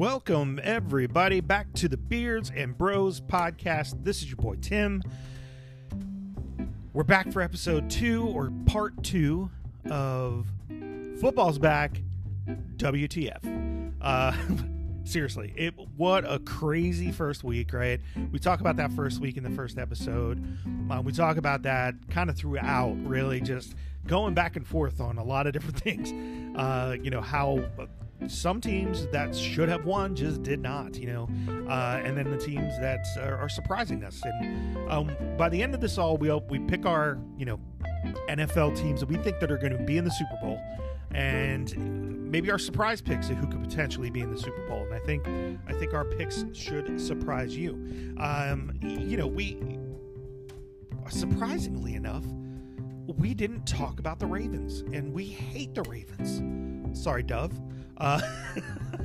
Welcome, everybody, back to the Beards and Bros podcast. This is your boy Tim. We're back for episode two or part two of Football's Back WTF. Uh, seriously, it what a crazy first week, right? We talk about that first week in the first episode. Um, we talk about that kind of throughout, really, just going back and forth on a lot of different things. Uh, you know how some teams that should have won just did not, you know, uh, and then the teams that are, are surprising us. And um, by the end of this all, we we pick our you know NFL teams that we think that are going to be in the Super Bowl, and maybe our surprise picks of who could potentially be in the Super Bowl. And I think I think our picks should surprise you. Um, you know, we surprisingly enough, we didn't talk about the Ravens, and we hate the Ravens. Sorry, Dove. Uh,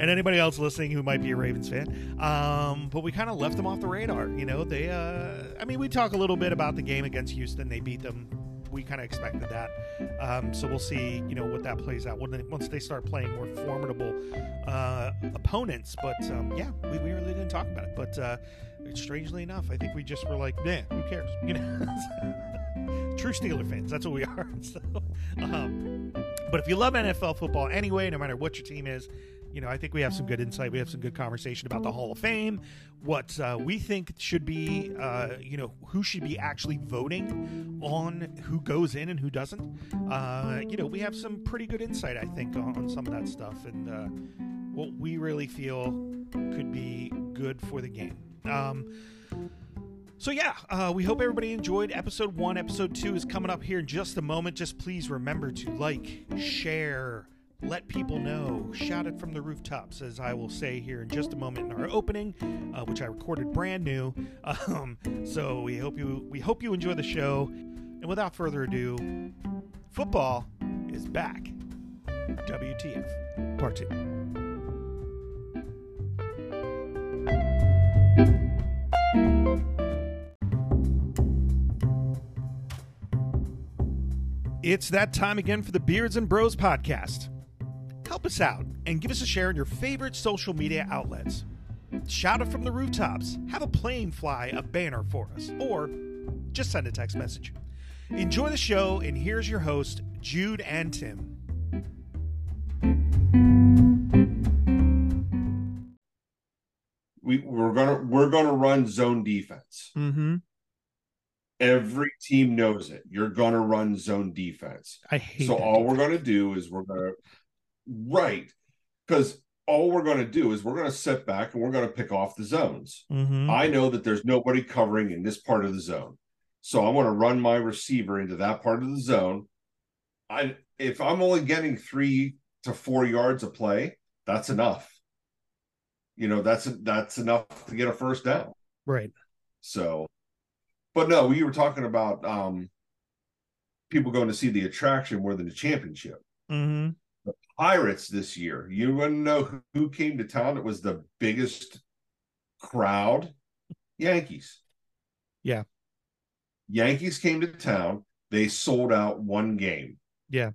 and anybody else listening who might be a Ravens fan. Um, but we kind of left them off the radar. You know, they, uh, I mean, we talk a little bit about the game against Houston. They beat them. We kind of expected that. Um, so we'll see, you know, what that plays out when they, once they start playing more formidable uh, opponents. But um, yeah, we, we really didn't talk about it. But uh, strangely enough, I think we just were like, nah, who cares? You know, true Steeler fans. That's what we are. So, um, but if you love NFL football anyway, no matter what your team is, you know, I think we have some good insight. We have some good conversation about the Hall of Fame, what uh, we think should be, uh, you know, who should be actually voting on who goes in and who doesn't. Uh, you know, we have some pretty good insight, I think, on, on some of that stuff and uh, what we really feel could be good for the game. Um, so yeah, uh, we hope everybody enjoyed episode one. Episode two is coming up here in just a moment. Just please remember to like, share, let people know, shout it from the rooftops, as I will say here in just a moment in our opening, uh, which I recorded brand new. Um, so we hope you we hope you enjoy the show. And without further ado, football is back. WTF, part two. It's that time again for the Beards and Bros podcast. Help us out and give us a share in your favorite social media outlets. Shout it from the rooftops, have a plane fly a banner for us, or just send a text message. Enjoy the show, and here's your host, Jude and Tim. We, we're gonna we're gonna run zone defense. Mm-hmm. Every team knows it. You're gonna run zone defense. I hate. It. So all we're gonna do is we're gonna right because all we're gonna do is we're gonna sit back and we're gonna pick off the zones. Mhm. I know that there's nobody covering in this part of the zone. So I'm going to run my receiver into that part of the zone. I if I'm only getting 3 to 4 yards of play, that's enough. You know, that's that's enough to get a first down. right. So but no, we were talking about um people going to see the attraction more than the championship. Mm-hmm. Pirates this year. You want to know who- who came to town It was the biggest crowd? Yankees. Yeah. Yankees came to town. They sold out one game. Yeah.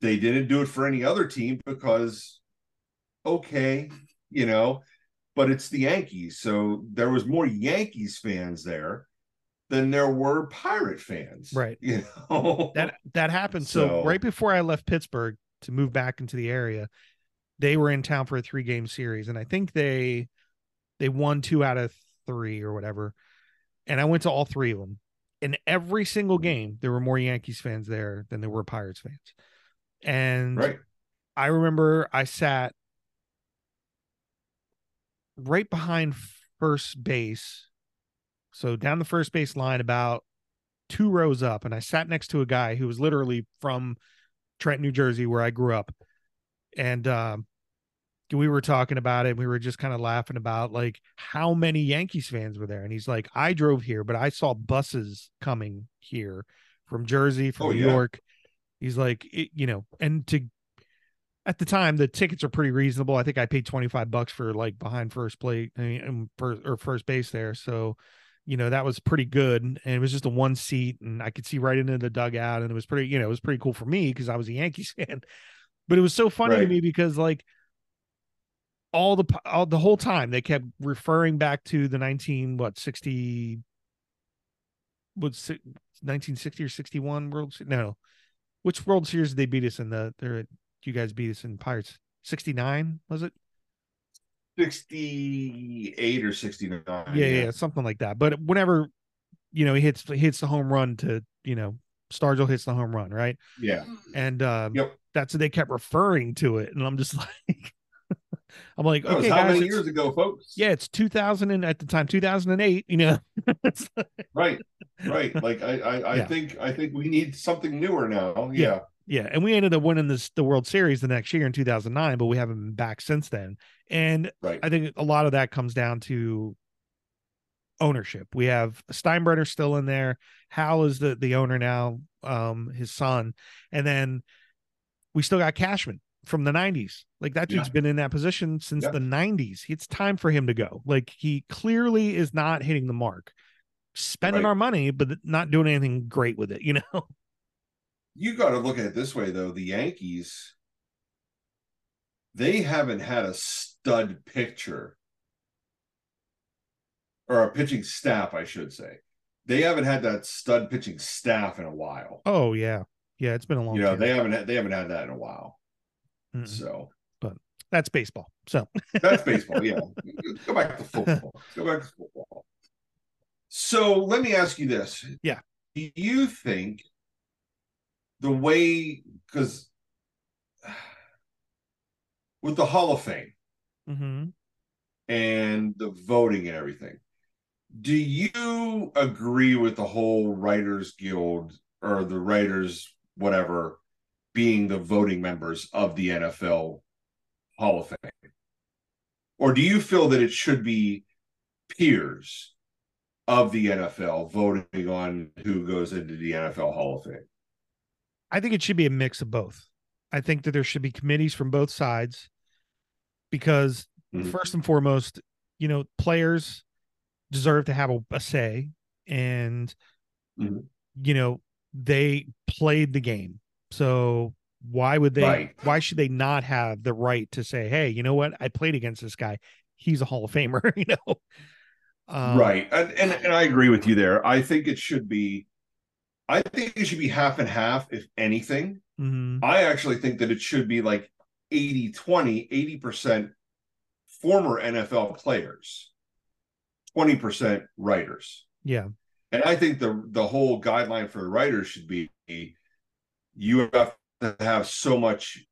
They didn't do it for any other team because, okay, you know, but it's the Yankees. So there was more Yankees fans there than there were Pirate fans. Right. You know, That that happened. So, So- right before I left Pittsburgh to move back into the area, they were in town for a three game series, and I think they they won two out of three or whatever. And I went to all three of them. In every single game, there were more Yankees fans there than there were Pirates fans. And right. I remember I sat right behind first base. So down the first base line, about two rows up, and I sat next to a guy who was literally from Trent, New Jersey, where I grew up. And um, we were talking about it. We were just kind of laughing about like how many Yankees fans were there. And he's like, I drove here, but I saw buses coming here from Jersey, from Oh, New yeah. York. He's like, it, you know, and to at the time the tickets are pretty reasonable. I think I paid 25 bucks for like behind first plate I mean, um, or first base there. So, you know, that was pretty good. And it was just a one seat and I could see right into the dugout and it was pretty, you know, it was pretty cool for me because I was a Yankees fan. But it was so funny to me because like all the all, the whole time they kept referring back to the 19 what 60 was 1960 or 61 world Series. no which world series did they beat us in the there you guys beat us in pirates. 69 was it? 68 or 69 yeah, yeah yeah. something like that. But whenever you know he hits hits the home run to you know stargell hits the home run right? Yeah. And um yep. that's what they kept referring to it and i'm just like I'm like, That was okay, how guys, many years ago, folks? yeah, it's 2000 and at the time 2008. You know, Right. Right. Like I I, I Yeah. think I think we need something newer now. Yeah. Yeah. yeah, and we ended up winning this the World Series the next year in 2009, but we haven't been back since then. And Right. I think a lot of that comes down to ownership. We have Steinbrenner still in there. Hal is the the owner now, um, his son, and then we still got Cashman from the 90s. Like that dude's Yeah. been in that position since Yeah. the 90s. It's time for him to go. Like he clearly is not hitting the mark. Spending Right. our money, but not doing anything great with it, you know? you got to look at it this way though the yankees they haven't had a stud pitcher or a pitching staff i should say they haven't had that stud pitching staff in a while Oh yeah. Yeah, it's been a long you know time. they haven't had, they haven't had that in a while Mm-mm. so but That's baseball. So that's baseball yeah go back to football go back to football so let me ask you this Yeah. do you think the way because with the hall of fame mhm. and the voting and everything. Do you agree with the whole Writers Guild or the writers, whatever, being the voting members of the NFL Hall of Fame? Or do you feel that it should be peers of the NFL voting on who goes into the NFL Hall of Fame? I think it should be a mix of both. I think that there should be committees from both sides because Mhm. first and foremost, you know, players deserve to have a, a say and Mhm. you know, they played the game. So why would they Right. why should they not have the right to say, "Hey, you know what? I played against this guy. He's a Hall of Famer," you know. Um, right. And, and and I agree with you there. I think it should be I think it should be half and half, if anything. mhm. I actually think that it should be like 80 20, 80% former NFL players, 20% writers. Yeah. And I think the the whole guideline for the writers should be you have to have so much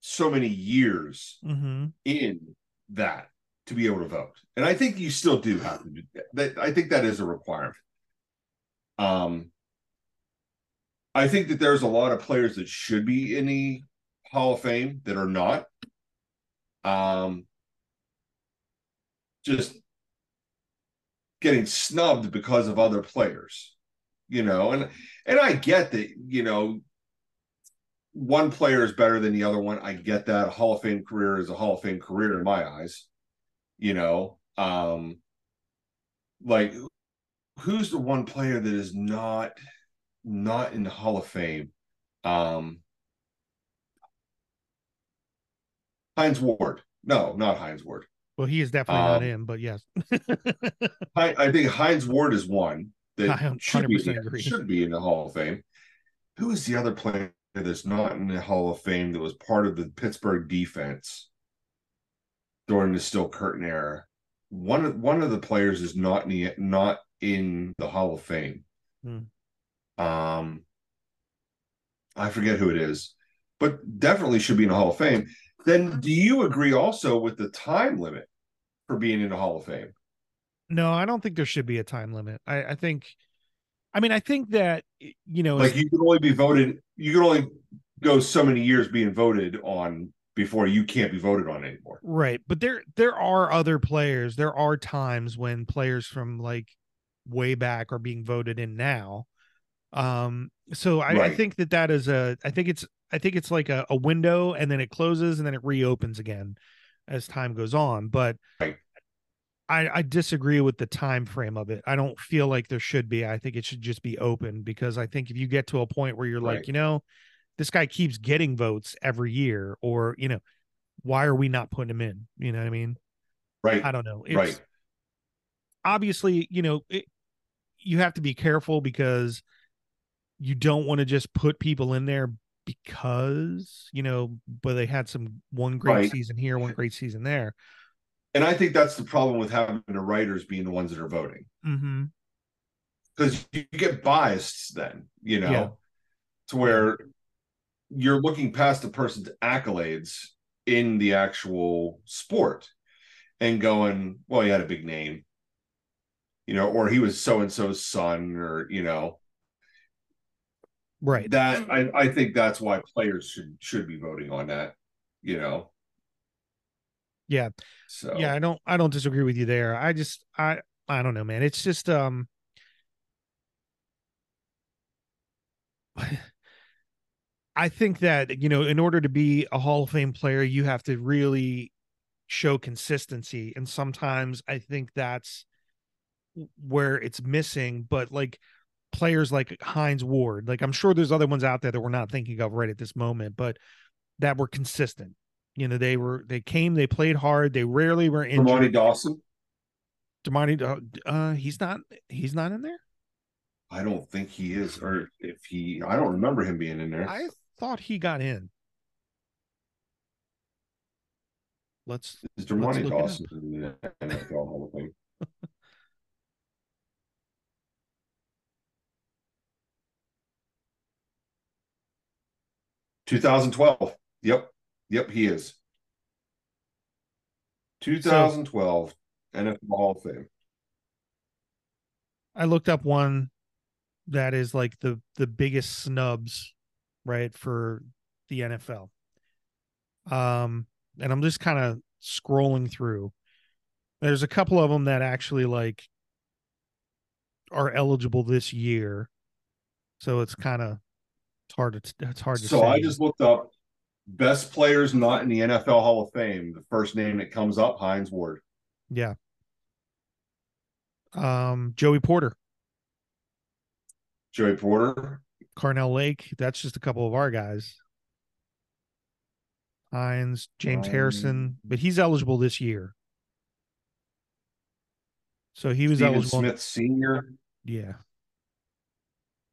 so many years Mhm. in that to be able to vote. And I think you still do have to do that. I think that is a requirement. Um I think that there's a lot of players that should be in the Hall of Fame that are not. Um just getting snubbed because of other players. You know, and and I get that, you know, one player is better than the other one. I get that. A Hall of Fame career is a Hall of Fame career in my eyes. You know, um, like who's the one player that is not not in the Hall of Fame? Um, Hines Ward. No, not Hines Ward. Well, he is definitely not Um, in, but yes. I, I think Hines Ward is one that should be, should be in the Hall of Fame. Who is the other player that's not in the Hall of Fame that was part of the Pittsburgh defense during the Steel Curtain era? One of one of the players is not in the, not in the Hall of Fame. Hmm. Um, I forget who it is, but definitely should be in the Hall of Fame. Then, do you agree also with the time limit for being in the Hall of Fame? No, I don't think there should be a time limit. I, I think, I mean, I think that you know, like you can only be voted you can only go so many years being voted on before you can't be voted on anymore right. But there, there are other players. There are times when players from like way back are being voted in now. Um, so I, I think that that is a. I think it's. I think it's like a, a window, and then it closes, and then it reopens again as time goes on. But Right. I, I disagree with the time frame of it. I don't feel like there should be. I think it should just be open because I think if you get to a point where you're like, you know, this guy keeps getting votes every year, or you know, why are we not putting him in? You know what I mean? Right. I don't know. It's, right. Obviously, you know, it, you have to be careful because you don't want to just put people in there because you know, but they had some one great Right. season here, one great season there. And I think that's the problem with having the writers being the ones that are voting. Mm-hmm. because you get biased then, you know, Yeah. to where you're looking past the person's accolades in the actual sport and going, well, he had a big name, you know, or he was so and so's son, or you know, Right. that I, I think that's why players should should be voting on that, you know. Yeah. So yeah i don't i don't disagree with you there. I just i i don't know man. It's just um i think that you know in order to be a hall of fame player you have to really show consistency. And sometimes i think that's where it's missing but like players like hines ward like i'm sure there's other ones out there that we're not thinking of right at this moment but that were consistent you know they were they came they played hard they rarely were injured Ramani Dawson, Damani, uh, he's not. He's not in there. I don't think he is, or if he, I don't remember him being in there. I thought he got in. Let's. Is Dermontti look it up. Dawson in the NFL Hall of Fame? Two thousand twelve. Yep, yep, he is. Two thousand twelve NFL Hall of Fame. I looked up one that is like the the biggest snubs, right for the NFL. Um, and I'm just kind of scrolling through. There's a couple of them that actually like are eligible this year, so it's kind of hard to it's hard to So say. I just looked up best players not in the NFL Hall of Fame. The first name that comes up, Hines Ward. Yeah. Um, Joey Porter, Joey Porter. Carnell Lake. That's just a couple of our guys. Hines, James Um, Harrison, but he's eligible this year. So he was Steven eligible. Smith Sr. Yeah.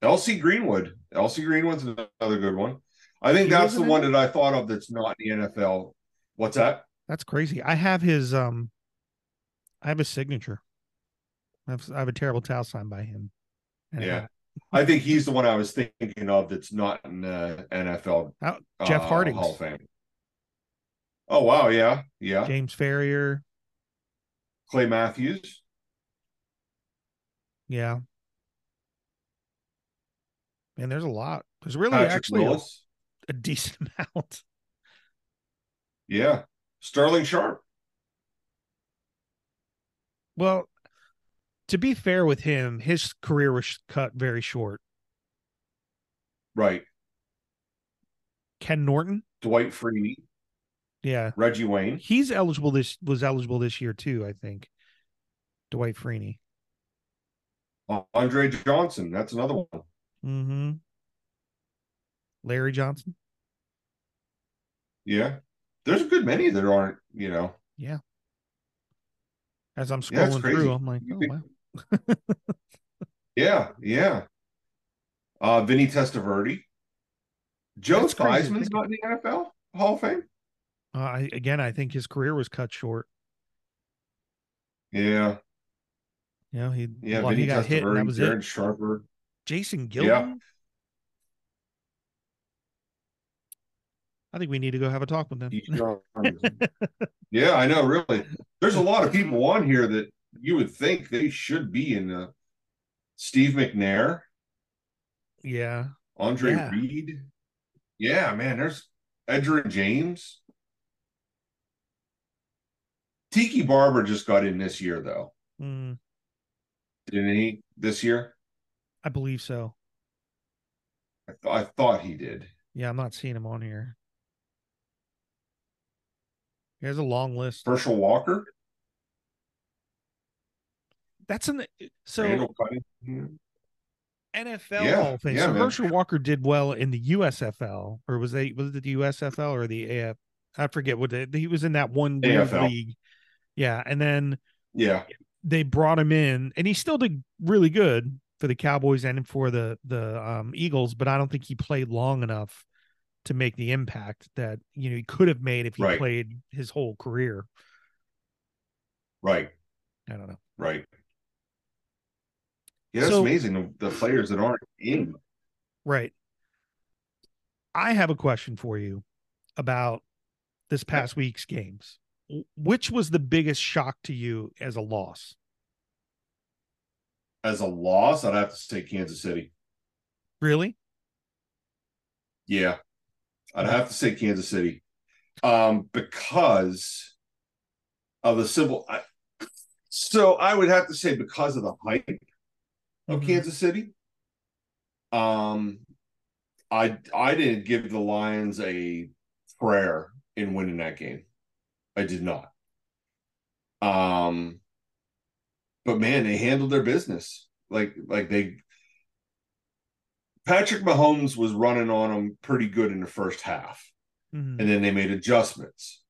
LC Greenwood. LC Greenwood's another good one. I think He that's the one that I thought of that's not in the NFL. What's that? That's crazy. I have his um I have his signature. I have, I have a terrible towel signed by him. And Yeah. I think he's the one I was thinking of that's not in the NFL Oh, Jeff uh, Harding, Hall of Fame. Oh wow, yeah, yeah. James Farrior. Clay Matthews. Yeah. Man, there's a lot. There's really Patrick actually a. a decent amount. Yeah. Sterling Sharpe. Well, to be fair with him, his career was cut very short. Right. Ken Norton, Dwight Freeney. yeah, Reggie Wayne. he's eligible this was eligible this year too. I think. Dwight Freeney. Andre Johnson. That's another one. Mm-hmm. Larry Johnson. Yeah. There's a good many that aren't, you know. Yeah. As I'm Yeah, scrolling crazy. through, I'm like, oh wow. Yeah, yeah. Uh Vinny Testaverde. Joe That's crazy to Theismann's not in the NFL Hall of Fame. Uh, I, again, I think his career was cut short. Yeah, You know, he yeah. well, Vinny he got hit, and that was Darren it. Sharper. Jason Yeah. I think we need to go have a talk with them. Yeah, I know. Really, there's a lot of people on here that you would think they should be in the Steve McNair, yeah, Andre Yeah. Reed. Yeah, man. There's Edgerrin James. Tiki Barber just got in this year, though, Mm, didn't he? This year, I believe so. I, th- I thought he did. Yeah, I'm not seeing him on here. Here's a long list. Herschel Walker, That's an the so NFL Yeah, Hall of Fame. yeah, so man. Herschel Walker did well in the USFL, or was they was it the USFL or the AF I forget what he was in that one league. Yeah, and then Yeah. they brought him in, and he still did really good for the Cowboys and for the the um, Eagles. But I don't think he played long enough to make the impact that you know he could have made if he Right. played his whole career. Right. I don't know. Right. Yeah, it's So- amazing the, the players that aren't in. Right. I have a question for you about this past week's games. Which was the biggest shock to you as a loss? As a loss, I'd have to say Kansas City. Really? Yeah. I'd have to say Kansas City. Um, because of the simple I, so I would have to say because of the hype of Mhm. Kansas City. Um I I didn't give the Lions a prayer in winning that game. I did not. Um but man, they handled their business. Like like they Patrick Mahomes was running on them pretty good in the first half Mhm. and then they made adjustments.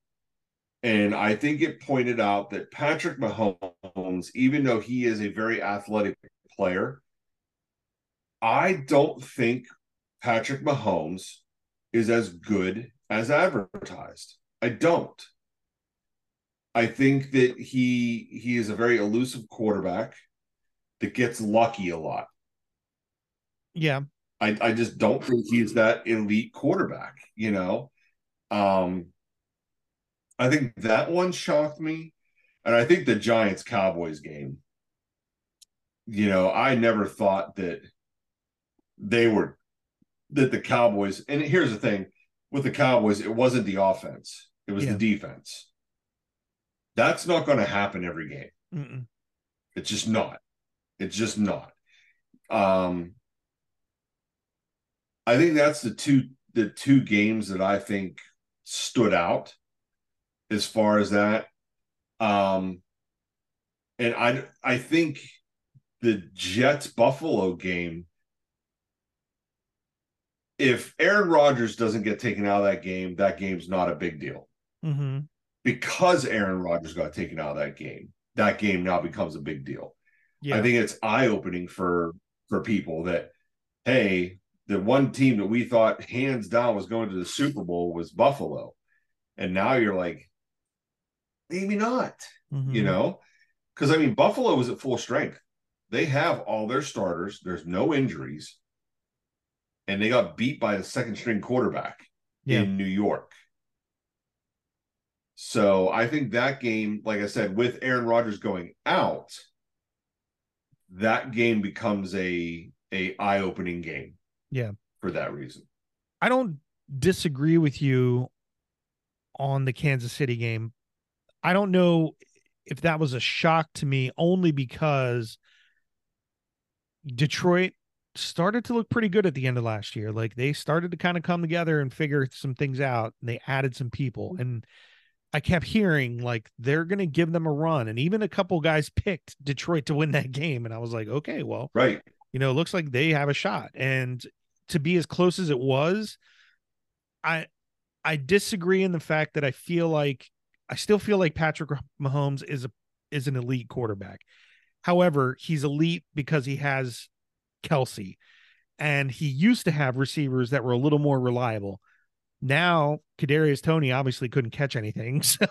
And I think it pointed out that Patrick Mahomes, even though he is a very athletic player, I don't think Patrick Mahomes is as good as advertised. I don't. I think that he he is a very elusive quarterback that gets lucky a lot. Yeah. I, I just don't think he's that elite quarterback, you know. Um I think that one shocked me. And I think the Giants Cowboys game, you know, I never thought that they were that the Cowboys and here's the thing with the Cowboys, it wasn't the offense, it was Yeah. the defense. That's not going to happen every game. Mm-mm. It's just not. It's just not. Um I think that's the two the two games that I think stood out as far as that. Um and I I think the Jets Buffalo game if Aaron Rodgers doesn't get taken out of that game, that game's not a big deal hmm because Aaron Rodgers got taken out of that game, that game now becomes a big deal. Yeah. I think it's eye opening for for people that hey, the one team that we thought hands down was going to the Super Bowl was Buffalo, and now you're like, maybe not, Mhm. you know, because I mean Buffalo was at full strength. They have all their starters. There's no injuries, and they got beat by the second string quarterback Yeah. in New York. So I think that game, like I said, with Aaron Rodgers going out, that game becomes a a eye opening game. Yeah. for that reason. I don't disagree with you on the Kansas City game. I don't know if that was a shock to me only because Detroit started to look pretty good at the end of last year. Like they started to kind of come together and figure some things out and they added some people and I kept hearing like they're going to give them a run and even a couple guys picked Detroit to win that game and I was like, "Okay, well, Right. you know, it looks like they have a shot. And to be as close as it was, I I disagree in the fact that I feel like I still feel like Patrick Mahomes is a is an elite quarterback. However, he's elite because he has Kelce. And he used to have receivers that were a little more reliable. Now, Kadarius Toney obviously couldn't catch anything, so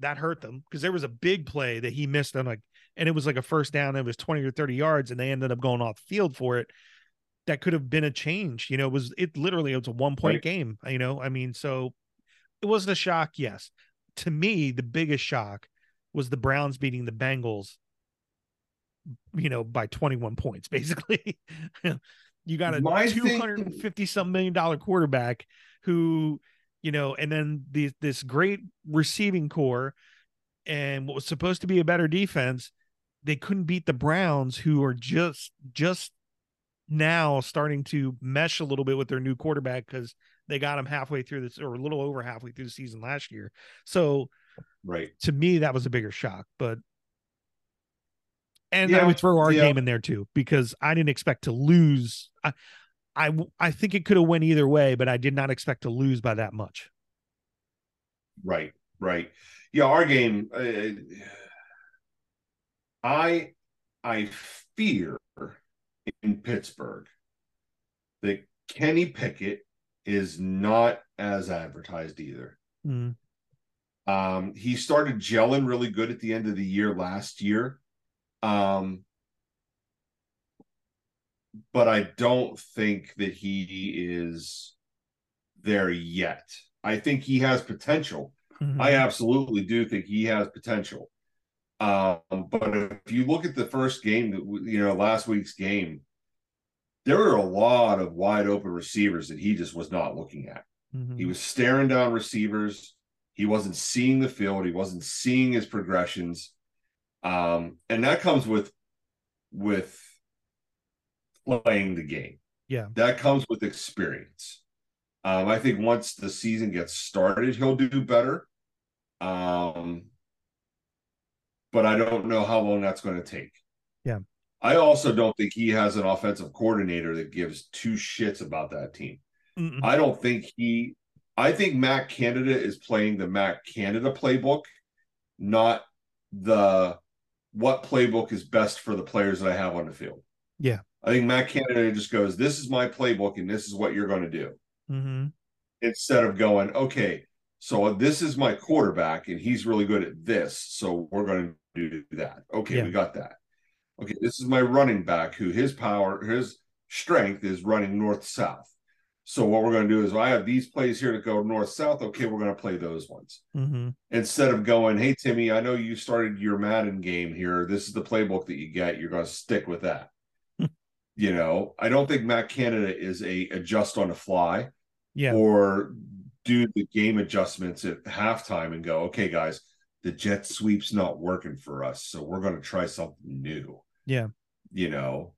that hurt them because there was a big play that he missed on like and it was like a first down. It was 20 or 30 yards, and they ended up going off the field for it. That could have been a change. You know, it was it literally it was a one point Right. game. You know, I mean, so it wasn't a shock, yes. To me, the biggest shock was the Browns beating the Bengals, you know, by 21 points, basically. you got a My thing- 250 some million dollar quarterback who, you know, and then the, this great receiving corps and what was supposed to be a better defense, they couldn't beat the Browns, who are just just now starting to mesh a little bit with their new quarterback because they got him halfway through this or a little over halfway through the season last year. So Right. to me, that was a bigger shock. But and I would throw our yeah. game in there too because I didn't expect to lose. I I I think it could have went either way, but I did not expect to lose by that much. Right, right. Yeah, our game. Uh, I I fear in Pittsburgh that Kenny Pickett is not as advertised either. Mm. Um, he started gelling really good at the end of the year last year. Um, but I don't think that he is there yet. I think he has potential. Mhm. I absolutely do think he has potential. Um, but if you look at the first game that you know last week's game, there were a lot of wide open receivers that he just was not looking at. Mhm. He was staring down receivers. He wasn't seeing the field. He wasn't seeing his progressions. Um, and that comes with with playing the game. Yeah. That comes with experience. Um, I think once the season gets started, he'll do better. Um, but I don't know how long that's going to take. Yeah. I also don't think he has an offensive coordinator that gives two shits about that team. Mm-mm. I don't think he. I think Matt Canada is playing the Matt Canada playbook, not the what playbook is best for the players that I have on the field. Yeah. I think Matt Canada just goes, "This is my playbook, and this is what you're going to do." Mhm. Instead of going, "Okay, so this is my quarterback, and he's really good at this, so we're going to do that." Okay, Yeah. we got that. Okay, this is my running back, who his power, his strength is running north south. So what we're going to do is I have these plays here to go north south. Okay, we're going to play those ones Mhm. instead of going, hey Timmy, I know you started your Madden game here. This is the playbook that you get. You're going to stick with that. you know, I don't think Matt Canada is a adjust on the fly Yeah. or do the game adjustments at halftime and go, okay, guys, the jet sweep's not working for us, so we're going to try something new. Yeah. You know,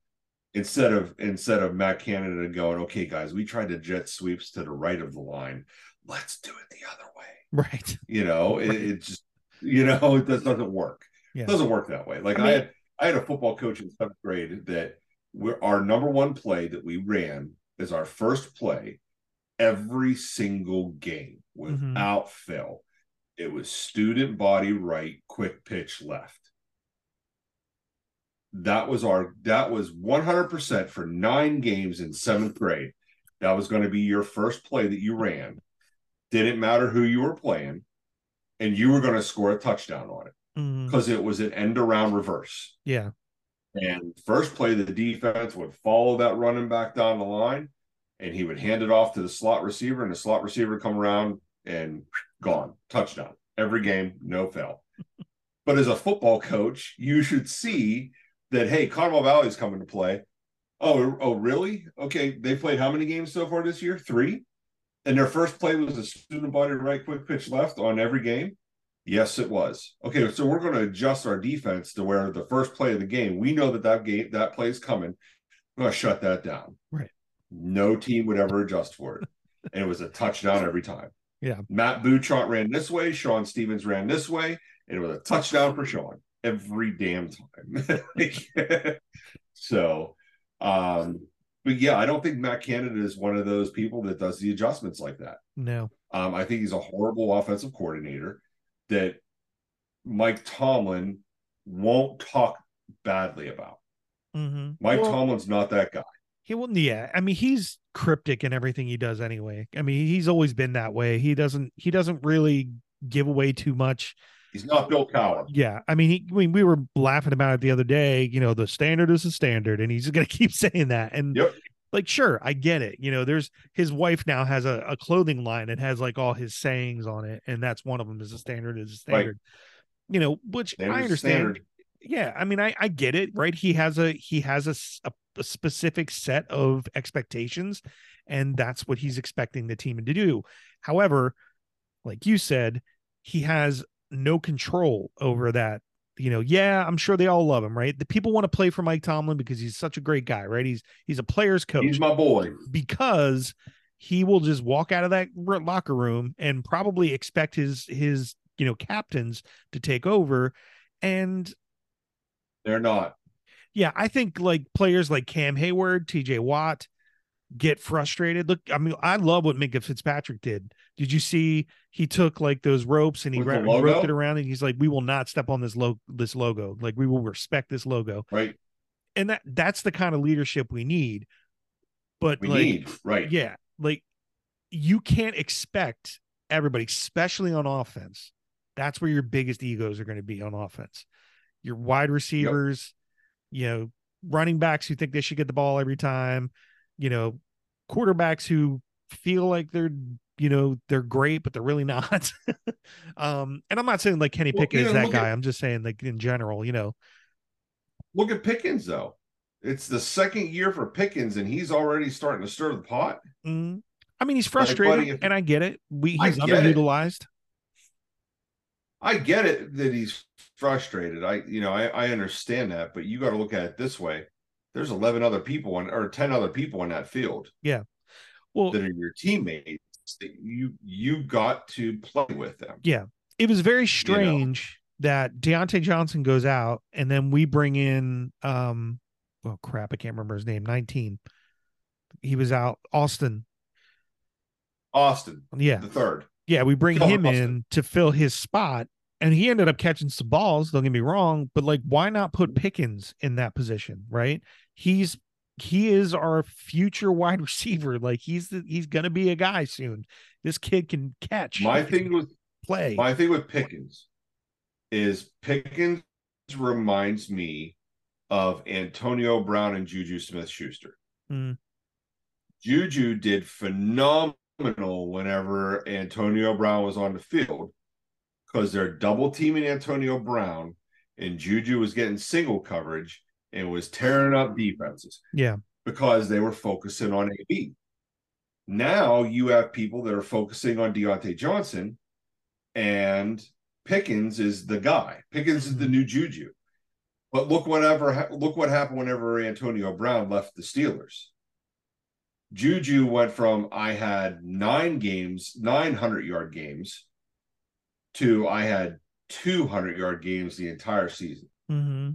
instead of instead of Matt Canada going, okay, guys, we tried the jet sweeps to the right of the line. Let's do it the other way. Right. You know, it, Right. it just you know, it just doesn't work. Yeah. It doesn't work that way. Like I I, had I had a football coach in seventh grade that we're our number one play that we ran is our first play every single game Mm-hmm. without fail. It was student body right, quick pitch left. That was our that was 100% for nine games in seventh grade. That was going to be your first play that you ran. Didn't matter who you were playing, and you were going to score a touchdown on it mm-hmm. because it was an end around reverse. Yeah. And first play, the defense would follow that running back down the line, and he would hand it off to the slot receiver, and the slot receiver would come around and gone touchdown every game, no fail. but as a football coach, you should see that hey, Carmel Valley's coming to play. Oh, oh, really? Okay, they played how many games so far this year? Three. And their first play was a student body right, quick pitch left on every game. Yes, it was. Okay, so we're going to adjust our defense to where the first play of the game, we know that that game that play is coming. We're going to shut that down. Right. No team would ever adjust for it, and it was a touchdown every time. Yeah. Matt Bouchant ran this way, Sean Stevens ran this way, and it was a touchdown for Sean every damn time. so, um, but yeah, I don't think Matt Canada is one of those people that does the adjustments like that. No. Um, I think he's a horrible offensive coordinator that Mike Tomlin won't talk badly about. Mm-hmm. Mike well, Tomlin's not that guy. He wouldn't. Yeah. I mean, he's cryptic in everything he does anyway. I mean, he's always been that way. He doesn't. He doesn't really give away too much. He's not Bill Cowher. Yeah. I mean, he, I mean, we were laughing about it the other day. You know, the standard is the standard, and he's gonna keep saying that. And Yep. like, sure, I get it. You know, there's his wife now has a, a clothing line that has like all his sayings on it, and that's one of them is the standard is the Right. standard. You know, which Standard's I understand. standard. Yeah i mean i i get it right? He has a he has a a specific set of expectations and that's what he's expecting the team to do. However like you said he has no control over that. You know yeah i'm sure they all love him right? The people want to play for mike tomlin because he's such a great guy right? He's he's a player's coach. He's my boy. because he will just walk out of that locker room and probably expect his his you know captains to take over. And They're not. yeah, I think like players like Cam Heyward, TJ Watt, get frustrated. Look, I mean, I love what Minkah Fitzpatrick did. Did you see he took like those ropes and he ra- roped it around and he's like, "We will not step on this lo- this logo. Like we will respect this logo." Right. And that that's the kind of leadership we need. But We like, need right. yeah, like you can't expect everybody, especially on offense. That's where your biggest egos are going to be on offense. Your wide receivers, you know, running backs who think they should get the ball every time, you know, quarterbacks who feel like they're, you know, they're great, but they're really not. um, and I'm not saying like Kenny Well, Pickett is know, that guy. at- I'm just saying like in general, you know, Look at Pickens though. It's the second year for Pickens, and he's already starting to stir the pot. mm, I mean, he's Like, frustrated buddy, if- and I get it. We he's underutilized. I get it that he's frustrated. I, you know, I, I understand that, but you got to look at it this way. There's 11 other people on, or 10 other people on that field Yeah. Well, that are your teammates. That you you got to play with them. Yeah. It was very strange that Diontae Johnson goes out and then we bring in um oh crap, I can't remember his name, 19. He was out, Austin. Austin, Yeah. the third. Yeah, we bring him in to fill his spot. And he ended up catching some balls, don't get me wrong, but like why not put Pickens in that position, right? He's he is our future wide receiver. Like he's the, he's gonna be a guy soon. This kid can catch. My thing with play. my thing with Pickens is Pickens reminds me of Antonio Brown and Juju Smith Schuster. Mm. Juju did phenomenal whenever Antonio Brown was on the field because they're double teaming Antonio Brown and Juju was getting single coverage and was tearing up defenses yeah. because they were focusing on AB. Now you have people that are focusing on Diontae Johnson and Pickens is the guy. Pickens is the mm-hmm. new Juju. But look whatever look what happened whenever Antonio Brown left the Steelers. Juju went from I had 9 games, 900 yard games to I had 200 yard games the entire season hmm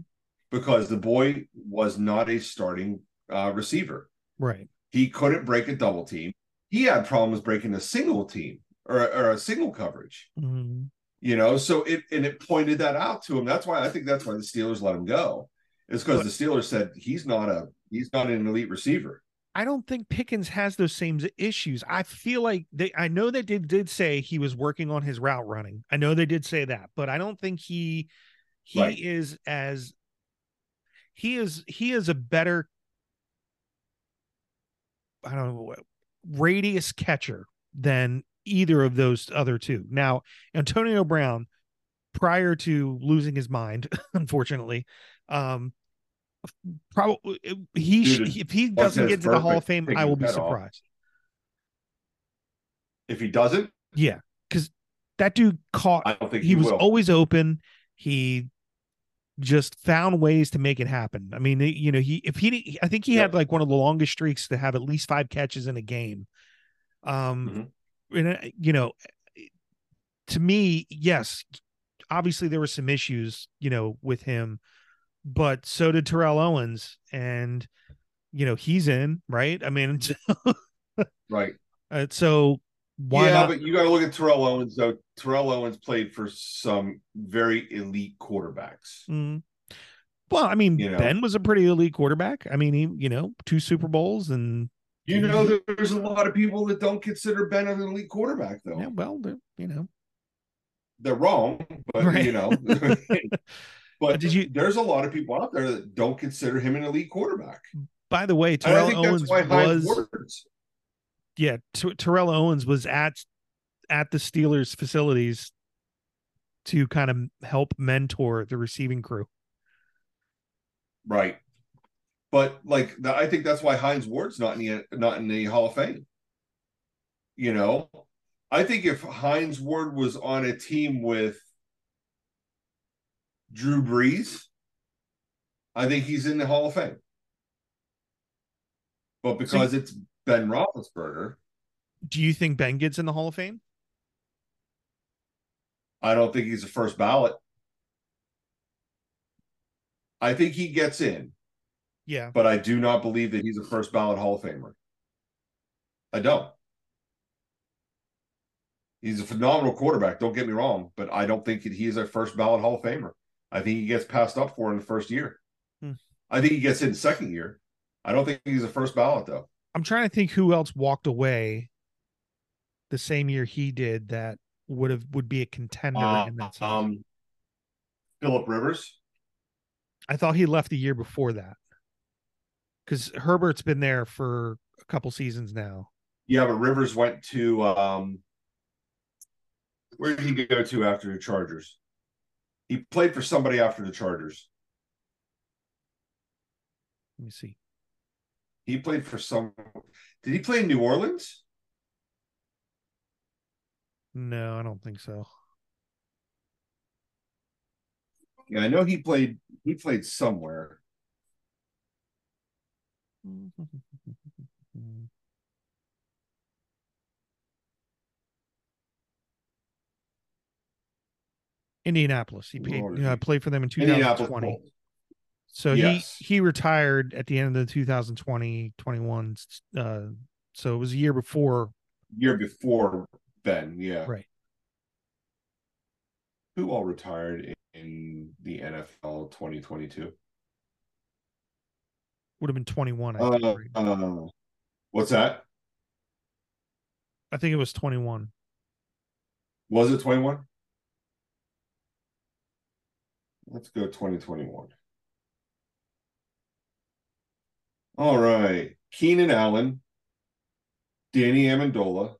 because the boy was not a starting uh, receiver. Right. He couldn't break a double team. He had problems breaking a single team or, or a single coverage. hmm You know, so it and it pointed that out to him. That's why I think that's why the Steelers let him go. Is because the Steelers said he's not a he's not an elite receiver. I don't think Pickens has those same issues. I feel like they I know they did did say he was working on his route running. I know they did say that, but I don't think he he Right. is as he is he is a better I don't know radius catcher than either of those other two. Now, Antonio Brown prior to losing his mind, unfortunately, um probably he Dude, if he doesn't get to the Hall of Fame, I will be surprised. If he doesn't, Yeah, because that dude caught. I don't think he he, was will. always open. He just found ways to make it happen. I mean, you know, he if he, I think he had like one of the longest streaks to have at least five catches in a game. Um, and uh, you know, to me, yes, obviously there were some issues, you know, with him, but so did Terrell Owens, and you know, he's in right. I mean, right. uh, so why yeah, not? but you got to look at Terrell Owens though. Terrell Owens played for some very elite quarterbacks. Mm. Well, I mean, You know. Ben was a pretty elite quarterback. I mean, he, you know, two Super Bowls and You know, there's a lot of people that don't consider Ben an elite quarterback though. yeah, well, they're, you know, They're wrong, but Right. you know. but Did you- There's a lot of people out there that don't consider him an elite quarterback. by the way, Terrell Owens that's why Hines was yeah, T- Terrell Owens was at at the Steelers facilities to kind of help mentor the receiving crew. right. But like the, I think that's why Hines Ward's not in the not in the Hall of Fame. You know, I think if Hines Ward was on a team with Drew Brees, I think he's in the Hall of Fame. But because it's Ben Roethlisberger, Do you think Ben gets in the Hall of Fame? I don't think he's a first ballot. I think he gets in, Yeah. but I do not believe that he's a first ballot Hall of Famer. I don't. He's a phenomenal quarterback. Don't get me wrong, but I don't think that he is a first ballot Hall of Famer. I think he gets passed up for in the first year. Hmm. I think he gets in second year. I don't think he's a first ballot though. I'm trying to think who else walked away the same year he did that would have would be a contender Uh, in that. um, Philip Rivers. I thought he left the year before that because Herbert's been there for a couple seasons now. Yeah, but Rivers went to um, where did he go to after the Chargers? He played for somebody after the Chargers. Let me see. He played for some. Did he play in New Orleans? No, I don't think so. Yeah, I know he played. He played somewhere. Indianapolis. He paid, Lord. uh, played for them in 2020. So Yes. he he retired at the end of the 2020 21 uh so it was a year before year before Ben. Yeah, right. Who all retired in the NFL 2022? Would have been 21 I think, Uh, right? uh, what's that? I think it was 21. Was it 21? Let's go 2021. All right. Keenan Allen, Danny Amendola.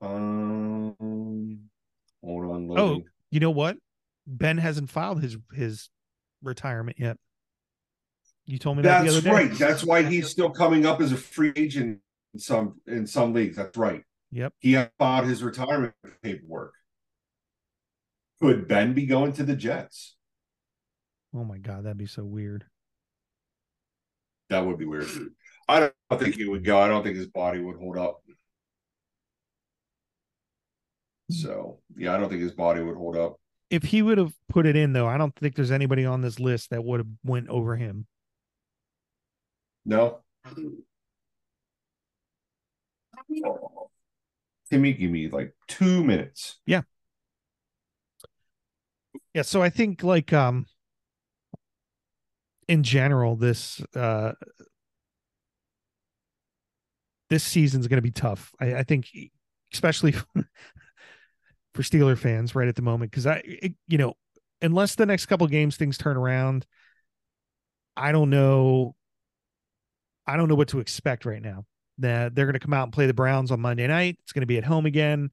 Um, hold on. Loading. You know what? Ben hasn't filed his his retirement yet. You told me that the That's other day. right. That's why he's still coming up as a free agent in some in some leagues. That's right. Yep. He filed his retirement paperwork. Could Ben be going to the Jets? Oh my god, that'd be so weird. That would be weird. I don't think he would go. I don't think his body would hold up. So yeah, I don't think his body would hold up. If he would have put it in though, I don't think there's anybody on this list that would have went over him. No. Timmy, give me like two minutes. Yeah, so I think like um in general this uh this season's going to be tough. I, I think especially for Steeler fans right at the moment cuz I it, you know, unless the next couple games things turn around, I don't know I don't know what to expect right now. That they're going to come out and play the Browns on Monday night. It's going to be at home again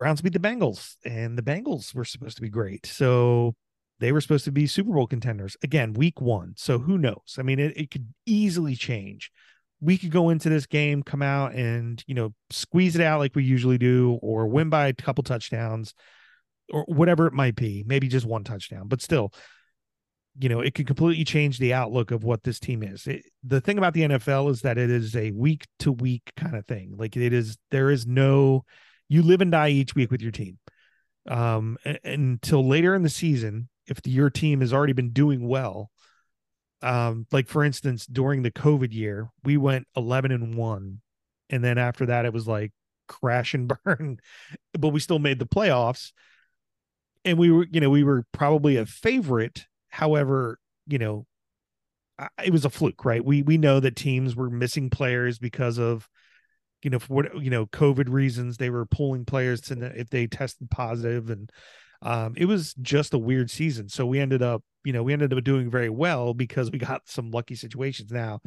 Browns beat the Bengals, and the Bengals were supposed to be great. So they were supposed to be Super Bowl contenders again, week one. So who knows? I mean, it, it could easily change. We could go into this game, come out and, you know, squeeze it out like we usually do, or win by a couple touchdowns, or whatever it might be. Maybe just one touchdown, but still, you know, it could completely change the outlook of what this team is. It, the thing about the NFL is that it is a week to week kind of thing. Like it is, there is no, you live and die each week with your team. Um until later in the season if the, your team has already been doing well um like for instance during the covid year we went 11 and 1 and then after that it was like crash and burn but we still made the playoffs. And we were you know we were probably a favorite. However you know it was a fluke right? We we know that teams were missing players because of you know, for what you know, COVID reasons, they were pulling players to if they tested positive, and um, it was just a weird season. So we ended up, you know, we ended up doing very well because we got some lucky situations. Now,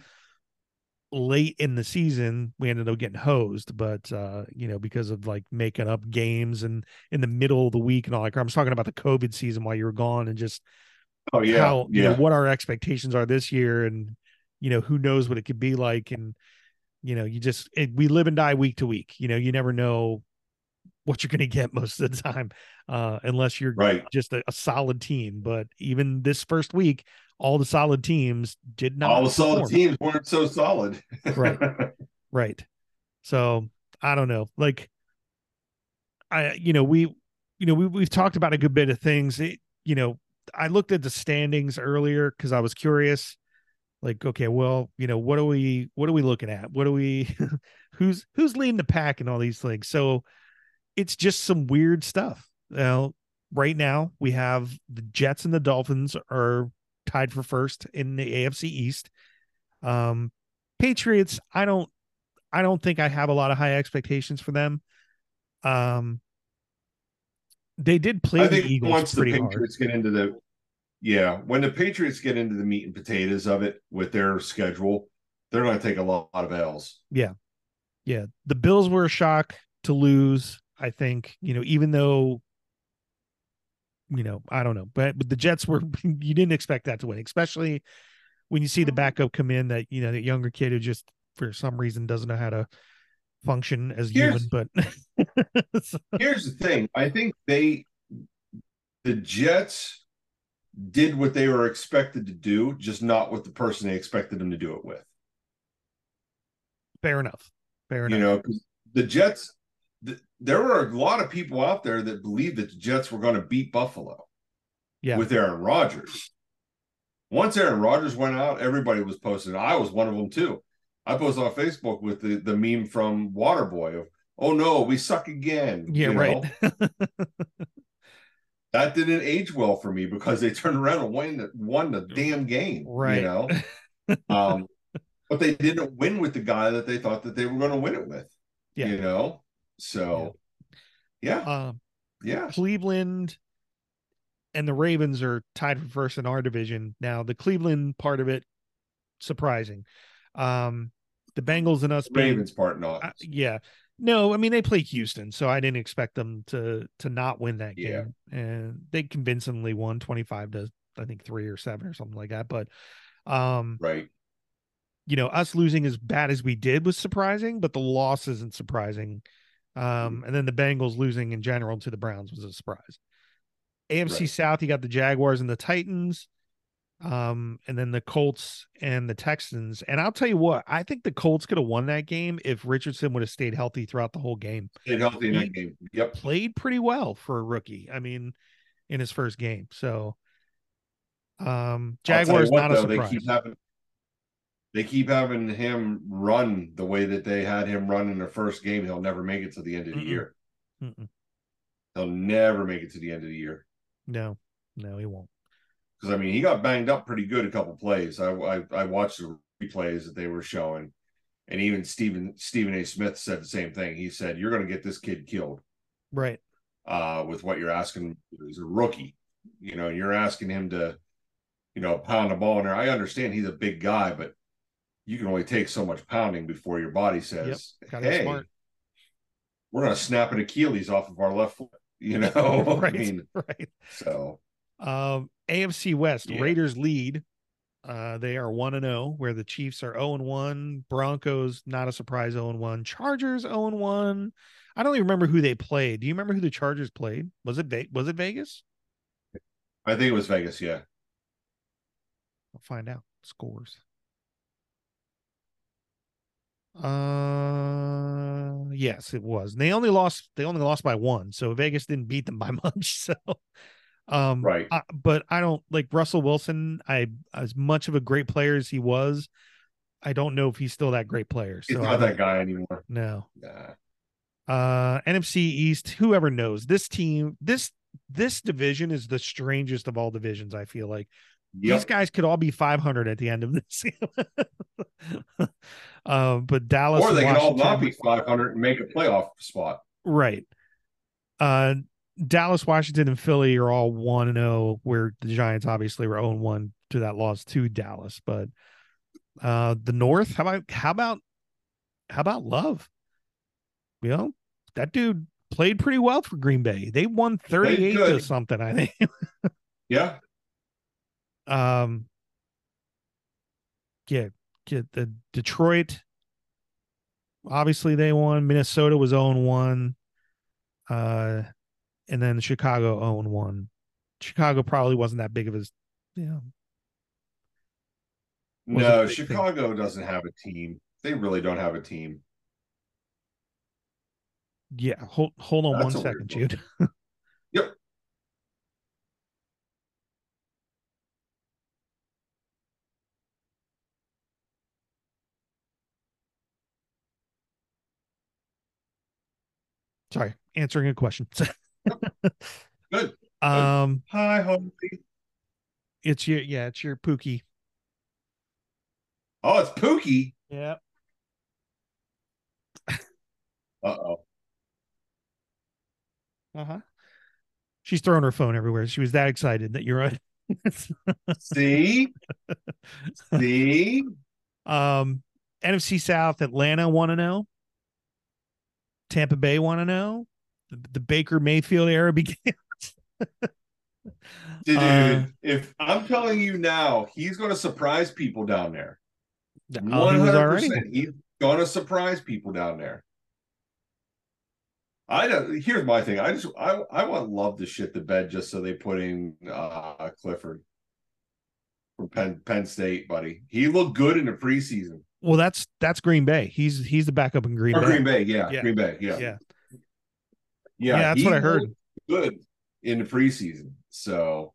late in the season, we ended up getting hosed, but uh, you know, because of like making up games and in the middle of the week and all like, I'm talking about the COVID season while you were gone and just Oh yeah, how you yeah. know what our expectations are this year and you know who knows what it could be like and you know you just it, we live and die week to week you know you never know what you're going to get most of the time uh unless you're right. just a, a solid team but even this first week all the solid teams did not All the solid perform. teams weren't so solid. Right. right so i don't know like i you know we you know we, we've talked about a good bit of things it, you know i looked at the standings earlier because i was curious like okay well you know what are we what are we looking at? What are we who's who's leading the pack and all these things? So it's just some weird stuff. Now right now we have the jets and the dolphins are tied for first in the afc east. Um patriots i don't i don't think i have a lot of high expectations for them. Um they did play I the think eagles once the pretty hard. Patriots get into the yeah, when the Patriots get into the meat and potatoes of it with their schedule, they're going to take a lot, lot of L's. Yeah. Yeah. The Bills were a shock to lose. I think, you know, even though, you know, I don't know, but, but the Jets were, you didn't expect that to win, especially when you see the backup come in that, you know, that younger kid who just for some reason doesn't know how to function as Here's- human, but Here's the thing: I think they, the Jets, did what they were expected to do, just not with the person they expected them to do it with. fair enough. Fair enough. You know, know, the Jets. th- there were a lot of people out there that believed that the Jets were going to beat Buffalo. Yeah. with Aaron Rodgers. Once Aaron Rodgers went out, everybody was posting. I was one of them too. I posted on Facebook with the, the meme from Waterboy of, "Oh no, we suck again." yeah, you right. That didn't age well for me because they turned around and won the, won the damn game. Right. You know. um, but they didn't win with the guy that they thought that they were going to win it with. Yeah. You know. So. Yeah. um, Yeah. Cleveland and the Ravens are tied for first in our division. Now, the Cleveland part of it, surprising. Um, the Bengals and us being Ravens part not. Uh, yeah. No, I mean they play Houston, so I didn't expect them to to not win that Yeah. game. And they convincingly won 25 to I think 3 or 7 or something like that, but um right. you know, us losing as bad as we did was surprising, but the loss isn't surprising. Um and then the Bengals losing in general to the Browns was a surprise. AFC Right. South, you got the Jaguars and the Titans. Um, and then the Colts and the Texans. And I'll tell you what, I think the Colts could have won that game if Richardson would have stayed healthy throughout the whole game. Stayed healthy in He- that game. Yep. Played pretty well for a rookie. I mean, in his first game. So um Jaguars what, not a surprise. They keep having they keep having him run the way that they had him run in the first game. He'll never make it to the end of the Mm-mm. year. Mm-mm. He'll never make it to the end of the year. No, no, he won't. Because I mean, he got banged up pretty good a couple plays. I, I I watched the replays that they were showing, and even Stephen Stephen A. Smith said the same thing. He said, "You're going to get this kid killed Right. uh, with what you're asking. He's a rookie. You know, you're asking him to, you know, pound the ball in there. I understand he's a big guy, but you can only take so much pounding before your body says, Gotta "Hey, we're going to snap an Achilles off of our left foot." You know, right. I mean, right. so Um, AFC West Yeah. Raiders lead. Uh, they are one and zero, where the Chiefs are zero and one. Broncos not a surprise zero and one. Chargers zero and one. I don't even remember who they played. Do you remember who the Chargers played? Was it Ve- was it Vegas? I think it was Vegas. Yeah, I'll find out scores. Uh, yes, it was. They only lost. They only lost by one, so Vegas didn't beat them by much. So, um, right. I, but I don't like Russell Wilson. I as much of a great player as he was, I don't know if he's still that great player. He's So I not that guy anymore. No. Nah. Uh, NFC East. Whoever knows this team. This this division is the strangest of all divisions. I feel like these guys could all be 500 at the end of this. uh, but Dallas, Or they can all not be 500 and make a playoff spot. right. Uh, Dallas, Washington, and Philly are all one and zero. Where the Giants obviously were zero and one to that loss to Dallas. But uh, the North, how about how about how about Love? You know that dude played pretty well for Green Bay. They won thirty eight to something, I think. Yeah. um yeah get the detroit obviously they won minnesota was 0-1 uh and then Chicago 0 1. Chicago probably wasn't that big of a, Yeah. No, Chicago thing. doesn't have a team. They really don't have a team. Yeah, hold hold on That's one second, Jude. Yep. Sorry, answering a question. Good. Um, Hi, Holy. it's your yeah, it's your Pookie. Oh, it's Pookie. Yeah. Uh oh. Uh huh. She's throwing her phone everywhere. She was that excited that you're right. See? See? um, NFC South, Atlanta want to know. Tampa Bay want to know. The, the Baker Mayfield era began. Dude, Uh, if I'm telling you now, he's going to surprise people down there. Oh, he was 100%. He's going to surprise people down there. I don't. Here's my thing. I just I I want love to shit the bed just so they put in uh Clifford from Penn Penn State, buddy. He looked good in the preseason. Well, that's that's Green Bay. He's he's the backup in Green Or Bay. Green Bay, yeah, Yeah. Green Bay, yeah, Yeah. Yeah. Yeah, that's he what I heard. Good in the preseason. So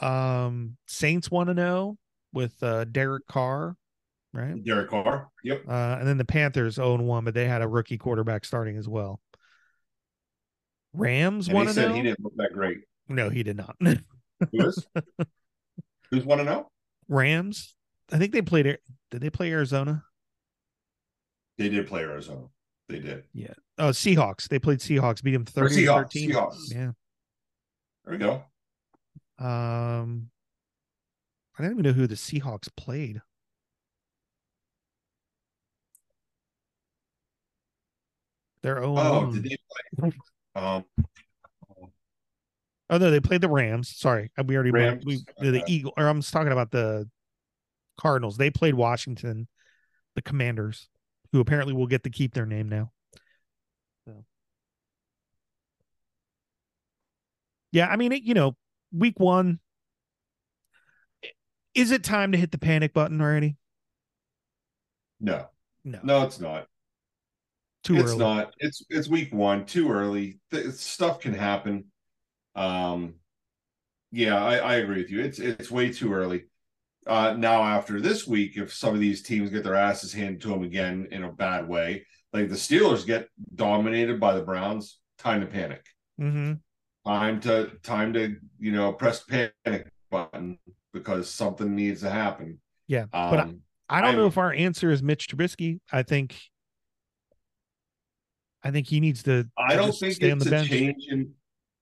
Um, Saints want to know with uh Derek Carr, right? Derek Carr, yep. Uh, and then the Panthers own one, but they had a rookie quarterback starting as well. Rams he to know? he didn't look that great. No, he did not. Who's who's want to know? Rams. I think they played. Did they play Arizona? They did play Arizona. They did. Oh, Seahawks. They played Seahawks. Beat them Or thirty Seahawks, thirteen. Seahawks. Yeah. There we go. Um, I don't even know who the Seahawks played. They're oh, Oh, one. did they play? Um, Oh no, they played the Rams. Sorry, uh, we already Rams, we the okay. Eagle. Or I'm just talking about the Cardinals. They played Washington, the Commanders, who apparently will get to keep their name now. Yeah, I mean, it, you know, week one. Is it time to hit the panic button already? no, No, no, it's not. too it's early. not. It's it's week one. Too early. Stuff can happen. Um, yeah, I, I agree with you. It's it's way too early. Uh, now after this week, if some of these teams get their asses handed to them again in a bad way, like the Steelers get dominated by the Browns, time to panic. hmm Time to time to you know press panic button because something needs to happen. Yeah, Um, but I, I don't know I'm- if our answer is Mitch Trubisky. I think, I think he needs to. I don't think stay on it's the a bench. change in.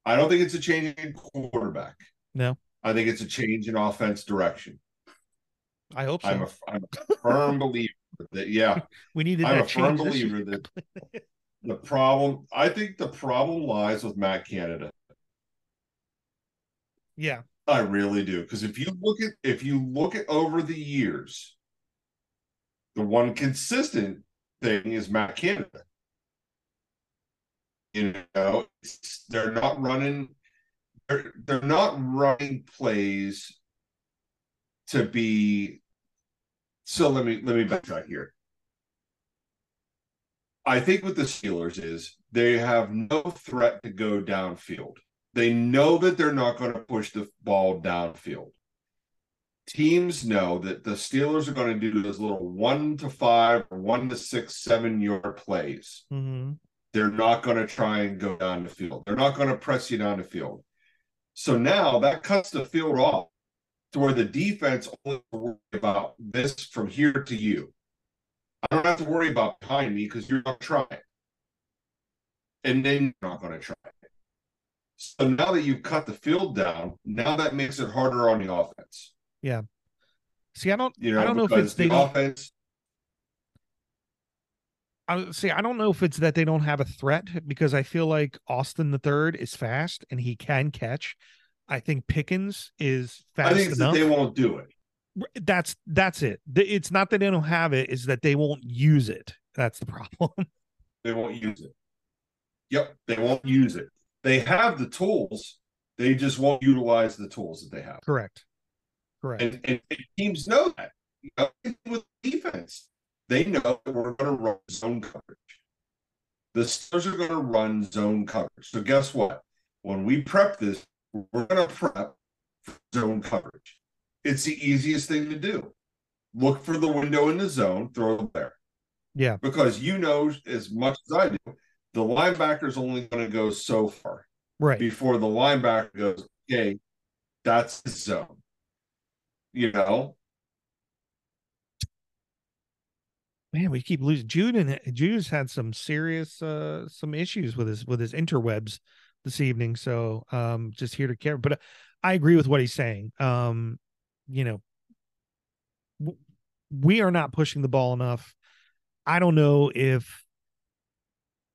I don't think it's a change in quarterback. No. I think it's a change in offense direction. I hope so. I'm a I'm a firm believer that yeah, we needed I'm a firm change this year. believer that the problem. I think the problem lies with Matt Canada. Yeah, I really do because if you look at if you look at over the years, the one consistent thing is Matt Canada. You know, they're not running. They're they're not running plays to be. So let me let me backtrack here. I think what the Steelers is they have no threat to go downfield. They know that they're not going to push the ball downfield. Teams know that the Steelers are going to do those little one to five or one to six, seven yard plays. hmm They're not going to try and go down the field. They're not going to press you down the field. So now that cuts the field off to where the defense only worry about this from here to you. I don't have to worry about behind me because you're not trying. And then you're not going to try. So now that you've cut the field down, now that makes it harder on the offense. Yeah. See, I don't. You know, I don't know if it's the offense. I see. I don't know if it's that they don't have a threat because I feel like Austin the third is fast and he can catch. I think Pickens is fast I think it's that enough. they won't do it. that's that's it. It's not that they don't have it; is that they won't use it. That's the problem. They won't use it. Yep, they won't use it. They have the tools. They just won't utilize the tools that they have. Correct. Correct. And, and teams know that. You know, with defense, they know that we're going to run zone coverage. The Steelers are going to run zone coverage. So guess what? When we prep this, we're going to prep for zone coverage. It's the easiest thing to do. Look for the window in the zone, throw it there. Yeah. Because you know as much as I do, the linebacker's only going to go so far right. before the linebacker goes, okay, that's the zone. You know, Man, we keep losing. Jude and Jude's had some serious uh some issues with his with his interwebs this evening. So um just here to care. But uh, I agree with what he's saying. Um, you know, w- we are not pushing the ball enough. I don't know if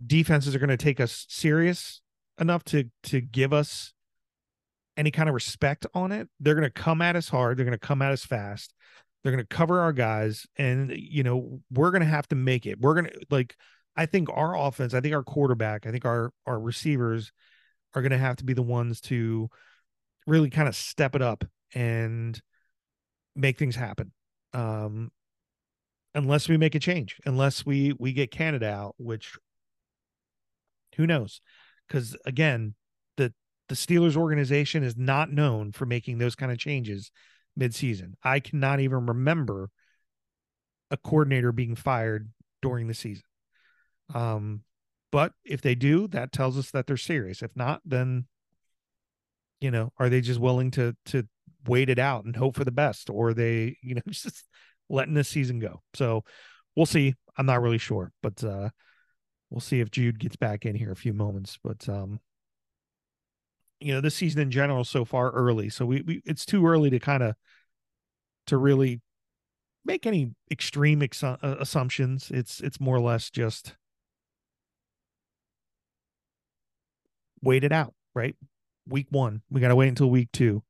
defenses are going to take us serious enough to to give us any kind of respect on it. They're going to come at us hard. They're going to come at us fast. They're going to cover our guys, and you know we're going to have to make it. We're going to like. I think our offense. I think our quarterback. I think our our receivers are going to have to be the ones to really kind of step it up and make things happen. Um, unless we make a change, unless we we get Canada out, which who knows? Because again, the the Steelers organization is not known for making those kind of changes midseason. I cannot even remember a coordinator being fired during the season. Um, but if they do, that tells us that they're serious. If not, then you know, are they just willing to to wait it out and hope for the best, or they, you know, just letting this season go? So we'll see. I'm not really sure, but uh we'll see if Jude gets back in here a few moments. But um you know, this season in general so far early. So we, we it's too early to kind of to really make any extreme ex- uh, assumptions. It's it's more or less just wait it out, right? Week one, we got to wait until week two,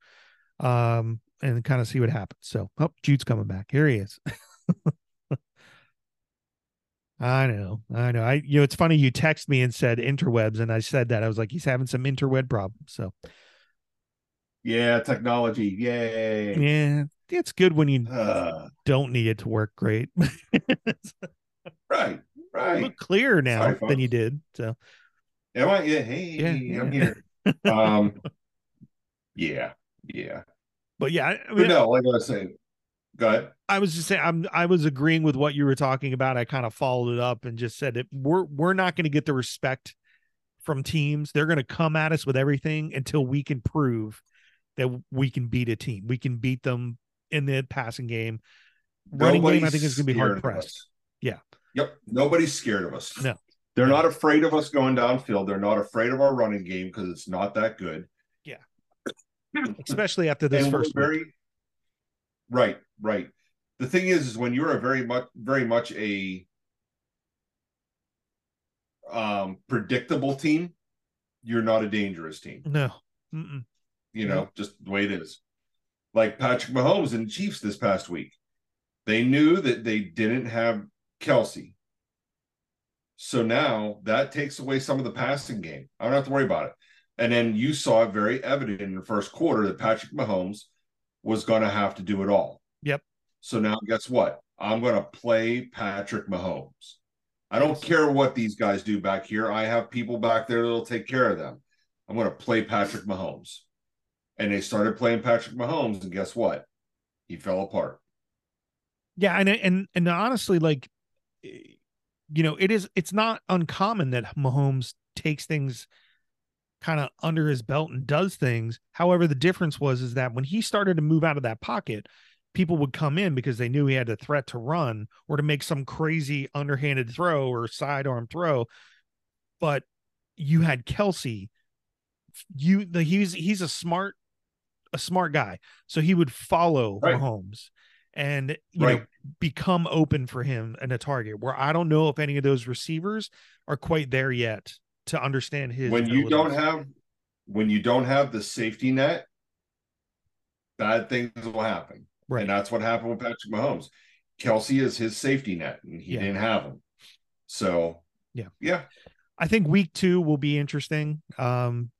um, and kind of see what happens. So, oh, Jude's coming back. Here he is. I know, I know. I, you know, it's funny. You text me and said interwebs, and I said that I was like, he's having some interweb problems. So, yeah, technology, yay! yeah, it's good when you Uh, don't need it to work great. right, You right. look clearer now Sorry, than you did. So, Am I? Yeah. Hey, Yeah, I'm yeah. here. Um. Yeah. Yeah. but yeah, I But no, like I was saying, go ahead. I was just saying, I'm I was agreeing with what you were talking about. I kind of followed it up and just said it. We're we're not going to get the respect from teams. They're going to come at us with everything until we can prove that we can beat a team. We can beat them in the passing game. Running game, I think is going to be hard pressed. Yeah. Yep. Nobody's scared of us. No. They're No. not afraid of us going downfield. They're not afraid of our running game because it's not that good. Yeah. Especially after this and we're first week. Right, right. The thing is, is when you're a very much, very much a um predictable team, you're not a dangerous team. No. Mm-mm. You know, just the way it is. Like Patrick Mahomes and Chiefs this past week, they knew that they didn't have Kelce. So now that takes away some of the passing game. I don't have to worry about it. And then you saw it very evident in the first quarter that Patrick Mahomes was going to have to do it all. Yep. So now, guess what? I'm going to play Patrick Mahomes. I don't care what these guys do back here. I have people back there that'll take care of them. I'm going to play Patrick Mahomes. And they started playing Patrick Mahomes, and guess what? He fell apart. Yeah, and and and honestly, like, eh, you know, it is. It's not uncommon that Mahomes takes things kind of under his belt and does things. However, the difference was is that when he started to move out of that pocket, people would come in because they knew he had a threat to run or to make some crazy underhanded throw or sidearm throw. But you had Kelce. You the he's he's a smart a smart guy, so he would follow Right. Mahomes and you know become open for him and a target. Where I don't know if any of those receivers are quite there yet to understand his. when you don't have when you don't have the safety net, bad things will happen. right, And that's what happened with Patrick Mahomes. Kelce is his safety net, and he Yeah. didn't have him. So Yeah. yeah, I think week two will be interesting. Um,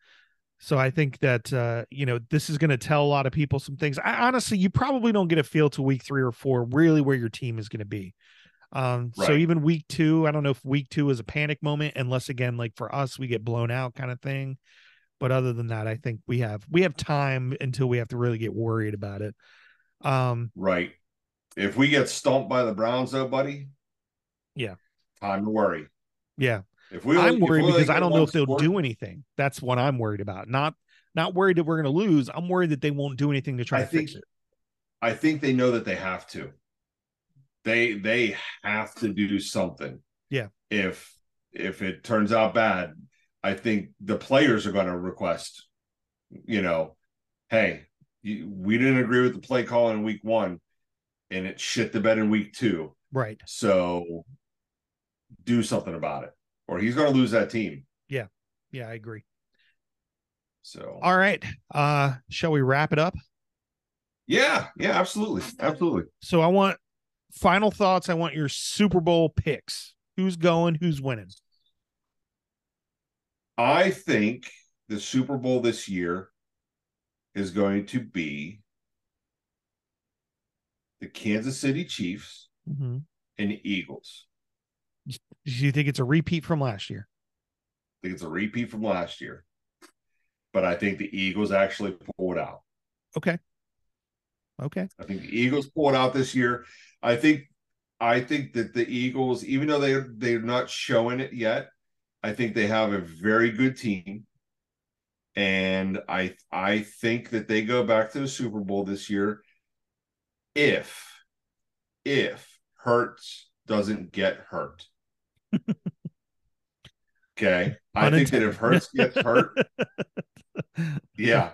so I think that uh, you know this is going to tell a lot of people some things. I honestly, you probably don't get a feel to week three or four, really where your team is going to be. Um, so even week two, I don't know if week two is a panic moment, unless again, like for us, we get blown out kind of thing. But other than that, I think we have we have time until we have to really get worried about it. Um, right. If we get stumped by the Browns, though, buddy, Yeah. time to worry. Yeah. If we, I'm worried because I don't know if they'll score- do anything. That's what I'm worried about. Not not worried that we're going to lose. I'm worried that they won't do anything to try I to fix it. I think they know that they have to. They they have to do something. Yeah. If if it turns out bad, I think the players are going to request, you know, hey, you, we didn't agree with the play call in week one, and it shit the bed in week two. Right. So do something about it, or he's going to lose that team. Yeah, Yeah, I agree. So All right. Uh shall we wrap it up? yeah, yeah, absolutely, absolutely. So I want final thoughts. I want your Super Bowl picks. Who's going? Who's winning? I think the Super Bowl this year is going to be the Kansas City Chiefs Mm-hmm. and Eagles. Do you think it's a repeat from last year? I think it's a repeat from last year, but I think the Eagles actually pull it out. Okay. Okay. I think the Eagles pull it out this year. I think I think that the Eagles, even though they they're not showing it yet, I think they have a very good team. And I I think that they go back to the Super Bowl this year if if Hurts doesn't get hurt. okay. I think that if. Hurts gets hurt, yeah.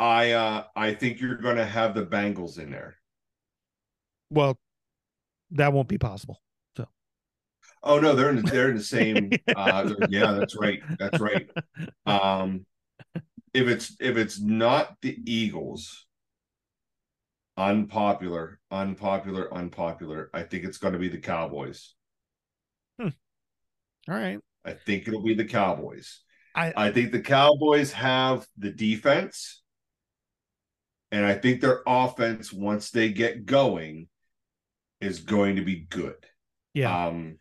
I uh I think you're gonna have the Bengals in there. Well, that won't be possible. So. Oh no, they're in the, they're in the same. Uh, yeah, that's right. That's right. Um, if it's if it's not the Eagles, unpopular, unpopular, unpopular. I think it's going to be the Cowboys. All right. I think it'll be the Cowboys. I I think the Cowboys have the defense, and I think their offense, once they get going, is going to be good. yeah. Um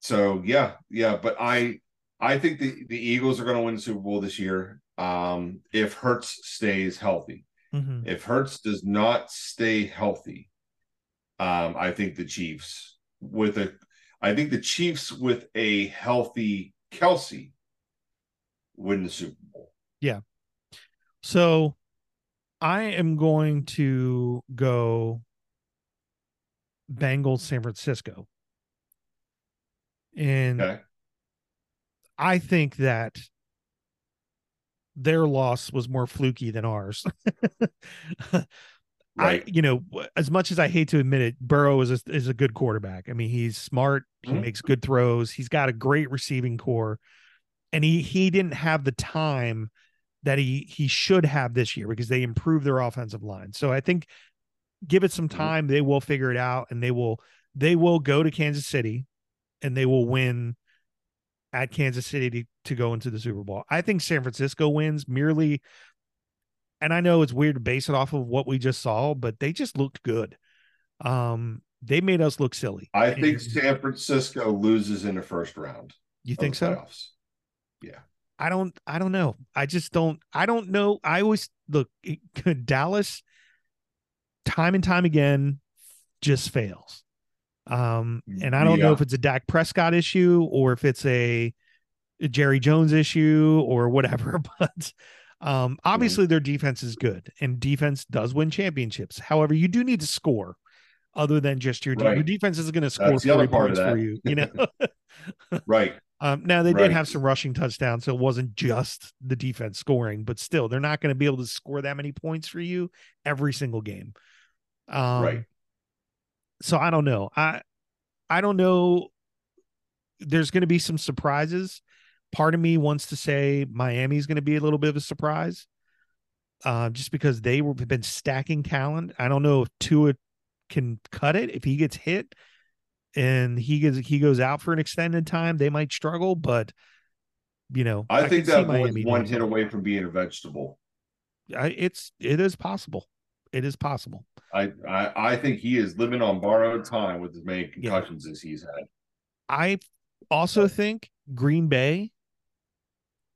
so yeah, yeah, but I I think the the Eagles are going to win the Super Bowl this year. Um if Hurts stays healthy. Mhm. If Hurts does not stay healthy, um I think the Chiefs with a I think the Chiefs with a healthy Kelce win the Super Bowl. Yeah. So I am going to go Bengals San Francisco. And Okay. I think that their loss was more fluky than ours. Right. I, you know, as much as I hate to admit it, Burrow is a, is a good quarterback. I mean, he's smart. He Mhm. makes good throws. He's got a great receiving corps, and he he didn't have the time that he he should have this year because they improved their offensive line. So I think give it some Mhm. time, they will figure it out, and they will they will go to Kansas City, and they will win at Kansas City to, to go into the Super Bowl. I think San Francisco wins merely and I know it's weird to base it off of what we just saw, but they just looked good. Um, they made us look silly. I think San Francisco loses in the first round. you think so? playoffs. I don't. I don't know. I just don't. I don't know. I always look Dallas. Time and time again, just fails. Um, and I don't know if it's a Dak Prescott issue or if it's a, a Jerry Jones issue or whatever. But um, obviously their defense is good, and defense does win championships. However, you do need to score. Other than just your, de- your defense isn't going to score That's the other 40 points for you. You know, Right. Um, now they did have some rushing touchdowns, so it wasn't just the defense scoring, but still, they're not going to be able to score that many points for you every single game. Um, Right. So I don't know. I I don't know. There's going to be some surprises. Part of me wants to say Miami's going to be a little bit of a surprise, uh, just because they were have been stacking talent. I don't know if Tua can cut it if he gets hit and he gets he goes out for an extended time, they might struggle. But you know, I, think that boy's one hit away from being a vegetable. I, it's it is possible. It is possible. I, I I think he is living on borrowed time with as many Yeah. concussions as he's had. I also think Green Bay,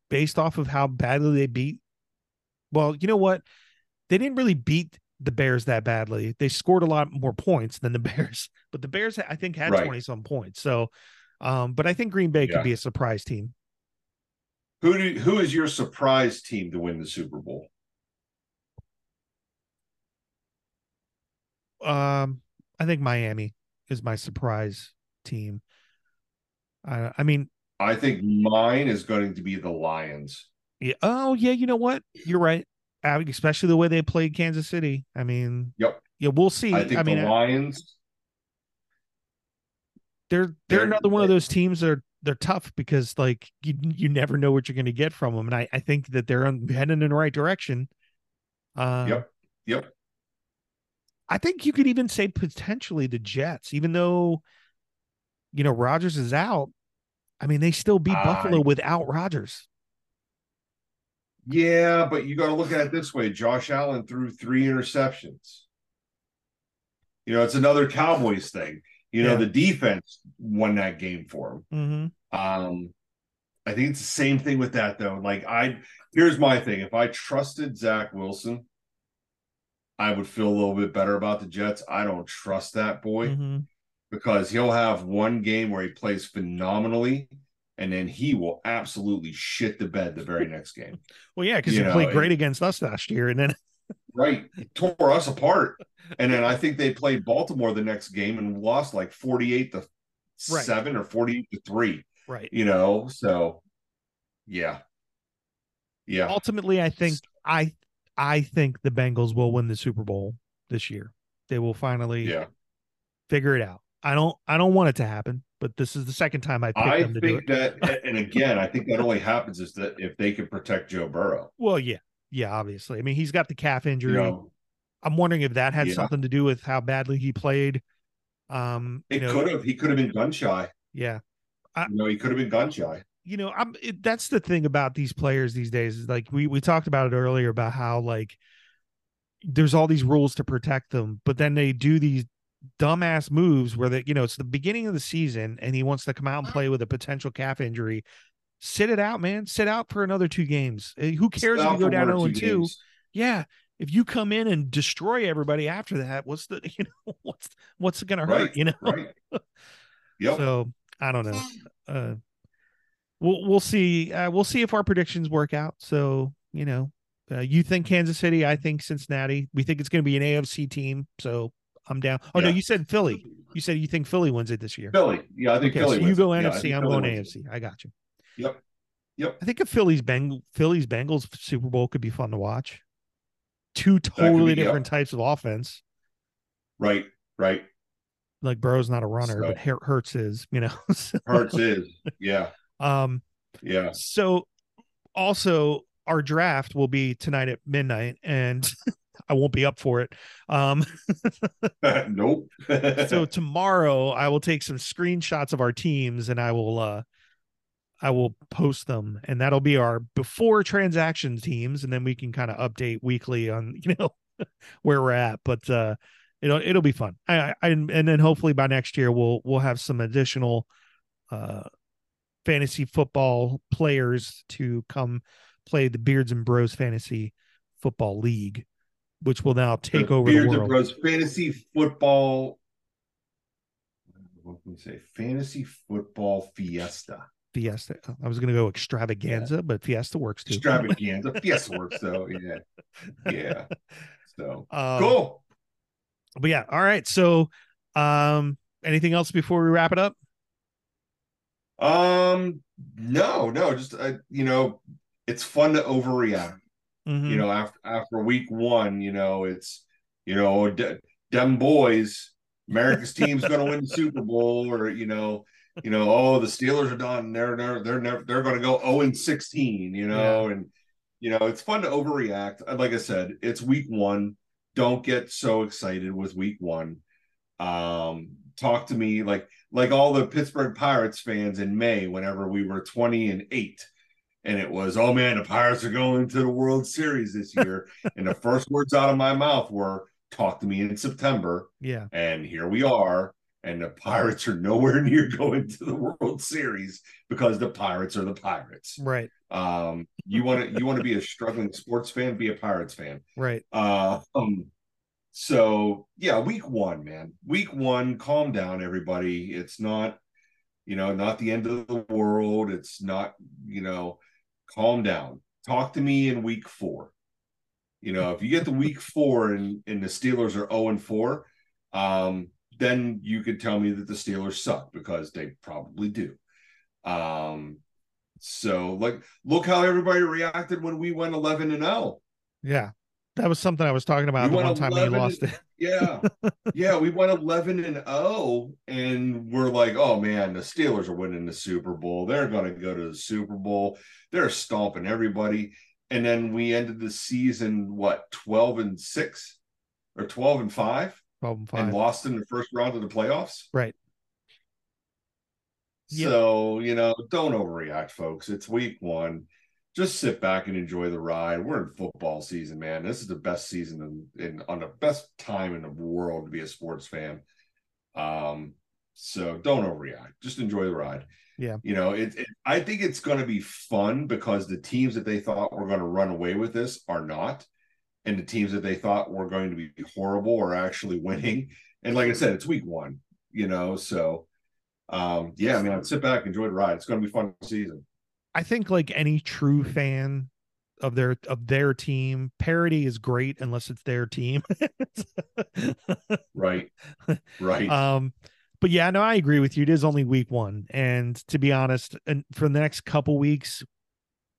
based off of how badly they beat, well, you know what? They didn't really beat the Bears that badly. They scored a lot more points than the Bears, but the Bears, I think, had Right. 20 some points. So Um, but I think Green Bay Yeah. could be a surprise team. Who do who is your surprise team to win the Super Bowl? Um, I think Miami is my surprise team. I I mean, I think mine is going to be the Lions. yeah, oh yeah, you know what? You're right. Especially the way they played Kansas City. I mean, Yep. yeah, we'll see. I think mean, the Lions. they're they're they're- another one of those teams that are they're tough because like you you never know what you're going to get from them, and I I think that they're heading in the right direction. Uh, Yep. Yep. I think you could even say potentially the Jets, even though you know Rodgers is out. I mean, they still beat I- Buffalo without Rodgers. Yeah, but you got to look at it this way. Josh Allen threw three interceptions. You know, it's another Cowboys thing. You know, Yeah. the defense won that game for him. Mm-hmm. Um, I think it's the same thing with that though. Like I here's my thing. If I trusted Zach Wilson, I would feel a little bit better about the Jets. I don't trust that boy Mm-hmm. because he'll have one game where he plays phenomenally and then he will absolutely shit the bed the very next game. Well, yeah, because he know, played and- great against us last year, and then Right. Tore us apart. And then I think they played Baltimore the next game and lost like 48 to Right. 7 or 48 to 3. right. You know, so yeah. Yeah. Ultimately, I think I I think the Bengals will win the Super Bowl this year. They will finally Yeah. figure it out. I don't I don't want it to happen, but this is the second time I picked I them to do think it. that, and again, I think that only happens is that if they can protect Joe Burrow, Well, yeah, yeah, obviously. I mean, he's got the calf you injury. know, I'm wondering if that had Yeah. something to do with how badly he played. Um, you it know, could have. He could have been gun shy. yeah. You know, he could have been gun shy. you know, I'm it, that's the thing about these players these days is like we we talked about it earlier about how like there's all these rules to protect them, but then they do these dumbass moves where they you know it's the beginning of the season and he wants to come out and play with a potential calf injury. Sit it out, man. Sit out for another two games. Eh, Who cares if you go down one 0 and 2? games. Yeah. If you come in and destroy everybody after that, what's the you know what's what's it gonna hurt? Right, You know? Right. Yep. So I don't know. Uh, we'll we'll see. Uh, we'll see if our predictions work out. So you know, uh, you think Kansas City, I think Cincinnati. We think it's going to be an AFC team. So I'm down. Oh no, you said Philly. You said you think Philly wins it this year. Philly. Yeah, I think Okay, Philly. so you go it. NFC. think I'm Philly going wins it. AFC. I got you. Yep. Yep. I think a Phillies Beng Phillies Bengals Super Bowl could be fun to watch. Two totally be, yep. different types of offense. Right. Right. Like Burrow's not a runner, So- but Hurts is. You know. So, Hurts is. Yeah. um. Yeah. So also our draft will be tonight at midnight and I won't be up for it. Um nope. so tomorrow I will take some screenshots of our teams and I will uh I will post them and that'll be our before transaction teams and then we can kind of update weekly on you know where we're at but uh it'll it'll be fun. I, I and then hopefully by next year we'll we'll have some additional uh fantasy football players to come play the Beards and Bros Fantasy Football League, which will now take over Beards the world. Bros fantasy football. What can we say? Fantasy football fiesta. Fiesta. I was going to go extravaganza, but Fiesta works too. Extravaganza. fiesta works though. Yeah. Yeah. So Um, cool. But yeah, all right. So, um, anything else before we wrap it up? Um, no, no, just uh, you know, it's fun to overreact. Mhm. You know, after after week one, you know, it's you know, d- them boys, America's team's going to win the Super Bowl, or you know, you know, oh, the Steelers are done. They're they're they're never they're going to go zero and sixteen. You know, and you know, it's fun to overreact. Uh, Like I said, it's week one. Don't get so excited with week one. Um, talk to me like like all the Pittsburgh Pirates fans in May, whenever we were 20 and 8. And it was, oh man, the Pirates are going to the World Series this year. and the first words out of my mouth were, talk to me in September. Yeah. And here we are. And the Pirates are nowhere near going to the World Series because the Pirates are the Pirates. Right. Um, you want to you want to be a struggling sports fan, be a Pirates fan. Right. Uh, um, so yeah, week one, man. Week one, calm down, everybody. It's not, You know, not the end of the world. It's not, you know, calm down. Talk to me in week four. You know, if you get the week four and, and the Steelers are 0 and 4, um, then you could tell me that the Steelers suck because they probably do. Um, so like look how everybody reacted when we went 11 and 0. Yeah. That was something I was talking about the one time when you lost and, it. yeah. Yeah, we went 11 and 0 and we're like, "Oh man, the Steelers are winning the Super Bowl. They're going to go to the Super Bowl. They're stomping everybody." And then we ended the season what, 12 and 6 or 12 and 5? 12 and 5. And lost in the first round of the playoffs. Right. So, you know, don't overreact, folks. It's week one. Just sit back and enjoy the ride. We're in football season, man. This is the best season in, in on the best time in the world to be a sports fan. Um, so don't overreact. Just enjoy the ride. Yeah. You know, it, it I think it's going to be fun because the teams that they thought were going to run away with this are not. And the teams that they thought were going to be horrible are actually winning. And like I said, it's week one, you know, so um, yeah, man, sit back, enjoy the ride. It's going to be fun season. I think like any true fan of their of their team, parody is great unless it's their team. right. Right. Um but yeah, no, I agree with you. It is only week one. And to be honest, and for the next couple weeks,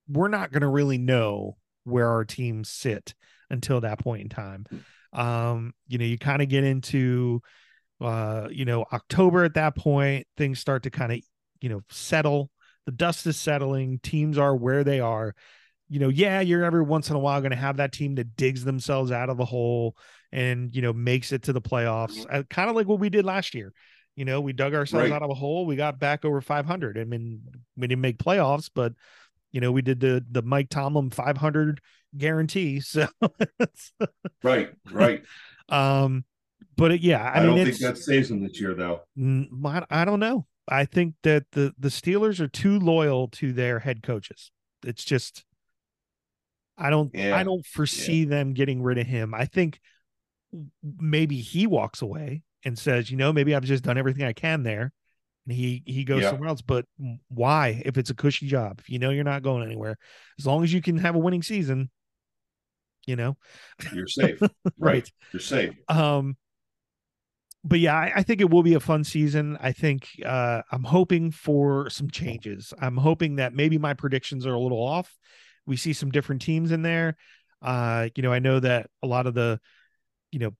we're not going to really know where our teams sit until that point in time. Um, you know, you kind of get into uh, you know, October at that point, things start to kind of, you know, settle. The dust is settling. Teams are where they are. You know, yeah, you're every once in a while going to have that team that digs themselves out of the hole and, you know, makes it to the playoffs, uh, kind of like what we did last year. You know, we dug ourselves Right. out of a hole. We got back over 500. I mean, we didn't make playoffs, but, you know, we did the the Mike Tomlin 500 guarantee. So, right. Right. um, but it, yeah, I, I, mean, don't think that saves them this year, though. Mm, I don't know. I think that the the Steelers are too loyal to their head coaches. It's just I don't Yeah, I don't foresee them getting rid of him. I think maybe he walks away and says, you know, maybe I've just done everything I can there. And he he goes Yeah. somewhere else. But why? If it's a cushy job, if you know you're not going anywhere, as long as you can have a winning season, you know, You're safe. right? right. You're safe. Um, but yeah, I, I think it will be a fun season. I think uh, I'm hoping for some changes. I'm hoping that maybe my predictions are a little off. We see some different teams in there. Uh, you know, I know that a lot of the, you know,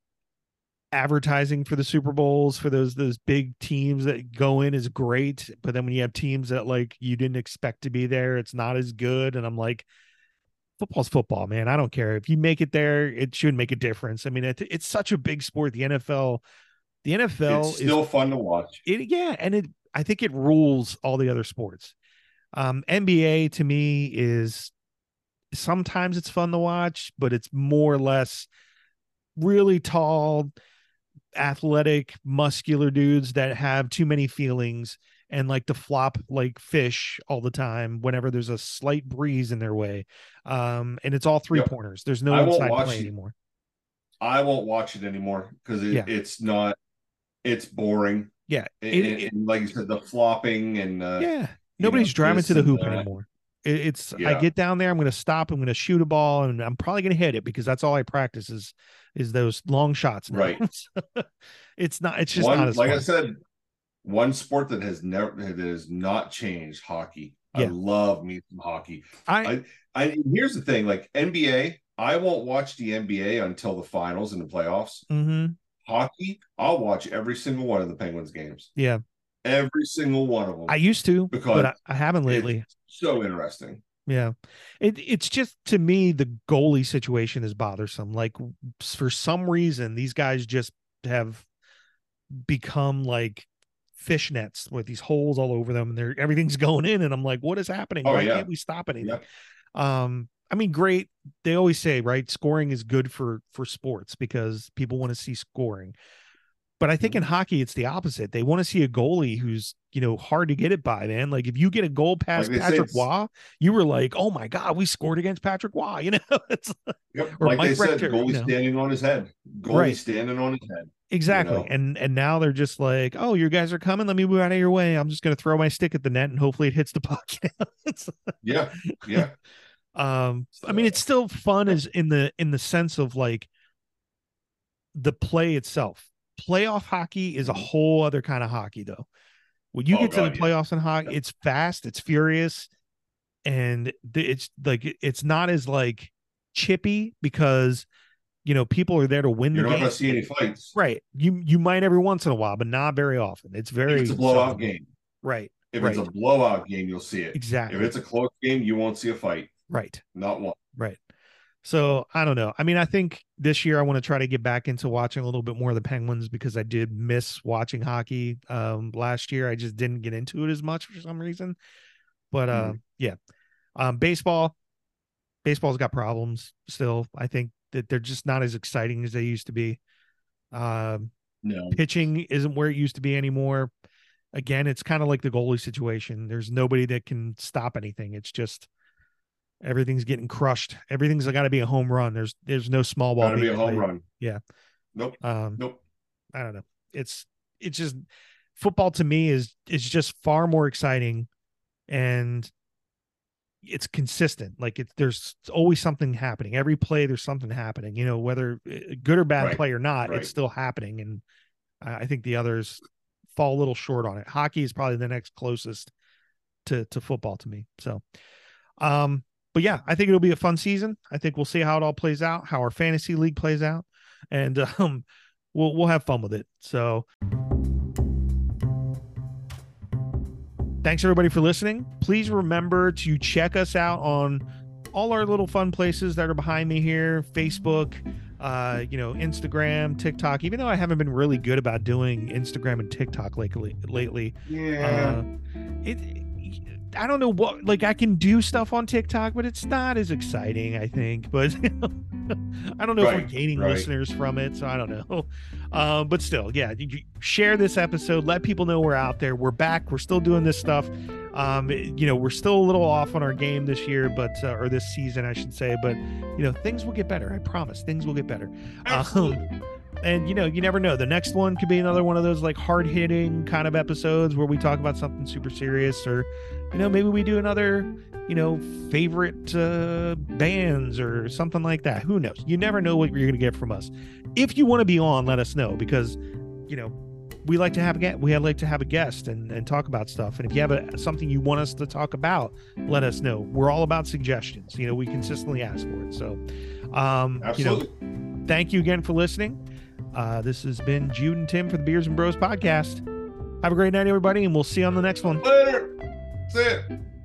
advertising for the Super Bowls for those those big teams that go in is great, but then when you have teams that like you didn't expect to be there, it's not as good. And I'm like, football's football, man. I don't care if you make it there; it should make a difference. I mean, it, it's such a big sport. The NFL, the NFL It's still is fun to watch. it, yeah, and it I think it rules all the other sports. Um, NBA to me is sometimes it's fun to watch, but it's more or less really tall, athletic, muscular dudes that have too many feelings and like to flop like fish all the time whenever there's a slight breeze in their way. Um, and it's all three Yep. pointers. There's no I won't inside watch play it. anymore. I won't watch it anymore because it, Yeah. it's not. It's boring. Yeah, it- and- it- and like you said, the flopping and uh, yeah. Nobody's know, driving to the hoop that. anymore. It, it's I get down there, I'm going to stop, I'm going to shoot a ball, and I'm probably going to hit it because that's all I practice is is those long shots. now. Right. it's not. It's just one, not as like I said, one sport that has never that has not changed hockey. I love me some hockey. I I here's the thing, like NBA, I won't watch the NBA until the finals and the playoffs. mhm, Hockey, I'll watch every single one of the Penguins games. yeah. Every single one of them. I used to, Because but I, I haven't lately. so interesting. Yeah. It it's just to me the goalie situation is bothersome. Like for some reason these guys just have become like fishnets with these holes all over them and they're everything's going in and I'm like what is happening? Oh, Why yeah. can't we stop anything? Yep. Um I mean great. They always say, right, scoring is good for for sports because people want to see scoring. But I think in Mhm. hockey it's the opposite. They want to see a goalie who's, you know, hard to get it by, man. Like if you get a goal past say, Patrick Roy, you were like, "Oh my god, we scored against Patrick Roy," you know? It's Yep. Or like Mike they said, Richter, goalie you know. standing on his head. Goalie Right. standing on his head. Exactly. know? And and now they're just like, oh, you guys are coming. Let me move out of your way. I'm just gonna throw my stick at the net and hopefully it hits the puck. Yeah, yeah. Um, I mean, it's still fun as in the in the sense of like the play itself. Playoff hockey is a Mhm. whole other kind of hockey, though. When you Oh, get to God, the yeah. playoffs in hockey, it's fast, it's furious, and it's like it's not as like chippy because you know people are there to win You're the not game. to see any fights. Right. You you might every once in a while, but not very often. It's very If it's a blowout game. Right. If Right. it's a blowout game, you'll see it. Exactly. If it's a close game, you won't see a fight. Right. Not one. Right. So I don't know. I mean, I think this year I want to try to get back into watching a little bit more of the Penguins because I did miss watching hockey um last year. I just didn't get into it as much for some reason. But uh yeah. Um baseball baseball's got problems still. I think that they're just not as exciting as they used to be. Um No. pitching isn't where it used to be anymore. Again, it's kind of like the goalie situation. There's nobody that can stop anything. It's just everything's getting crushed. Everything's got to be a home run. There's there's no small ball. Got to be a home played. run. Yeah. Nope. Um, Nope. I don't know. It's it's just football to me is is just far more exciting, and it's consistent. Like it's there's always something happening. Every play there's something happening. You know whether uh, good or bad Right, play or not, right. it's still happening. And I I think the others fall a little short on it. Hockey is probably the next closest to to football to me. So, um, but yeah, I think it'll be a fun season. I think we'll see how it all plays out, how our fantasy league plays out, and um, we'll we'll have fun with it. So. Thanks everybody for listening. Please remember to check us out on all our little fun places that are behind me here Facebook, uh, you know, Instagram, TikTok. Even though I haven't been really good about doing Instagram and TikTok lately, lately, Yeah. uh, it, I don't know what like I can do stuff on TikTok, but it's not as exciting. I think, but I don't know if we're gaining right. listeners from it, so I don't know. Um, but still, yeah, share this episode. Let people know we're out there. We're back. We're still doing this stuff. Um, you know, we're still a little off on our game this year, but uh, or this season, I should say. But you know, things will get better. I promise. Things will get better. Absolutely. And you know, you never know. The next one could be another one of those like hard hitting kind of episodes where we talk about something super serious, or you know, maybe we do another, you know, favorite uh, bands or something like that. Who knows? You never know what you're gonna get from us. If you want to be on, let us know because, you know, we like to have a guest. We like to have a guest and, and talk about stuff. And if you have a, something you want us to talk about, let us know. We're all about suggestions. You know, we consistently ask for it. So, um, you know, thank you again for listening. Uh, this has been Jude and Tim for the Beards and Bros podcast. Have a great night, everybody, and we'll see you on the next one. Later. That's it.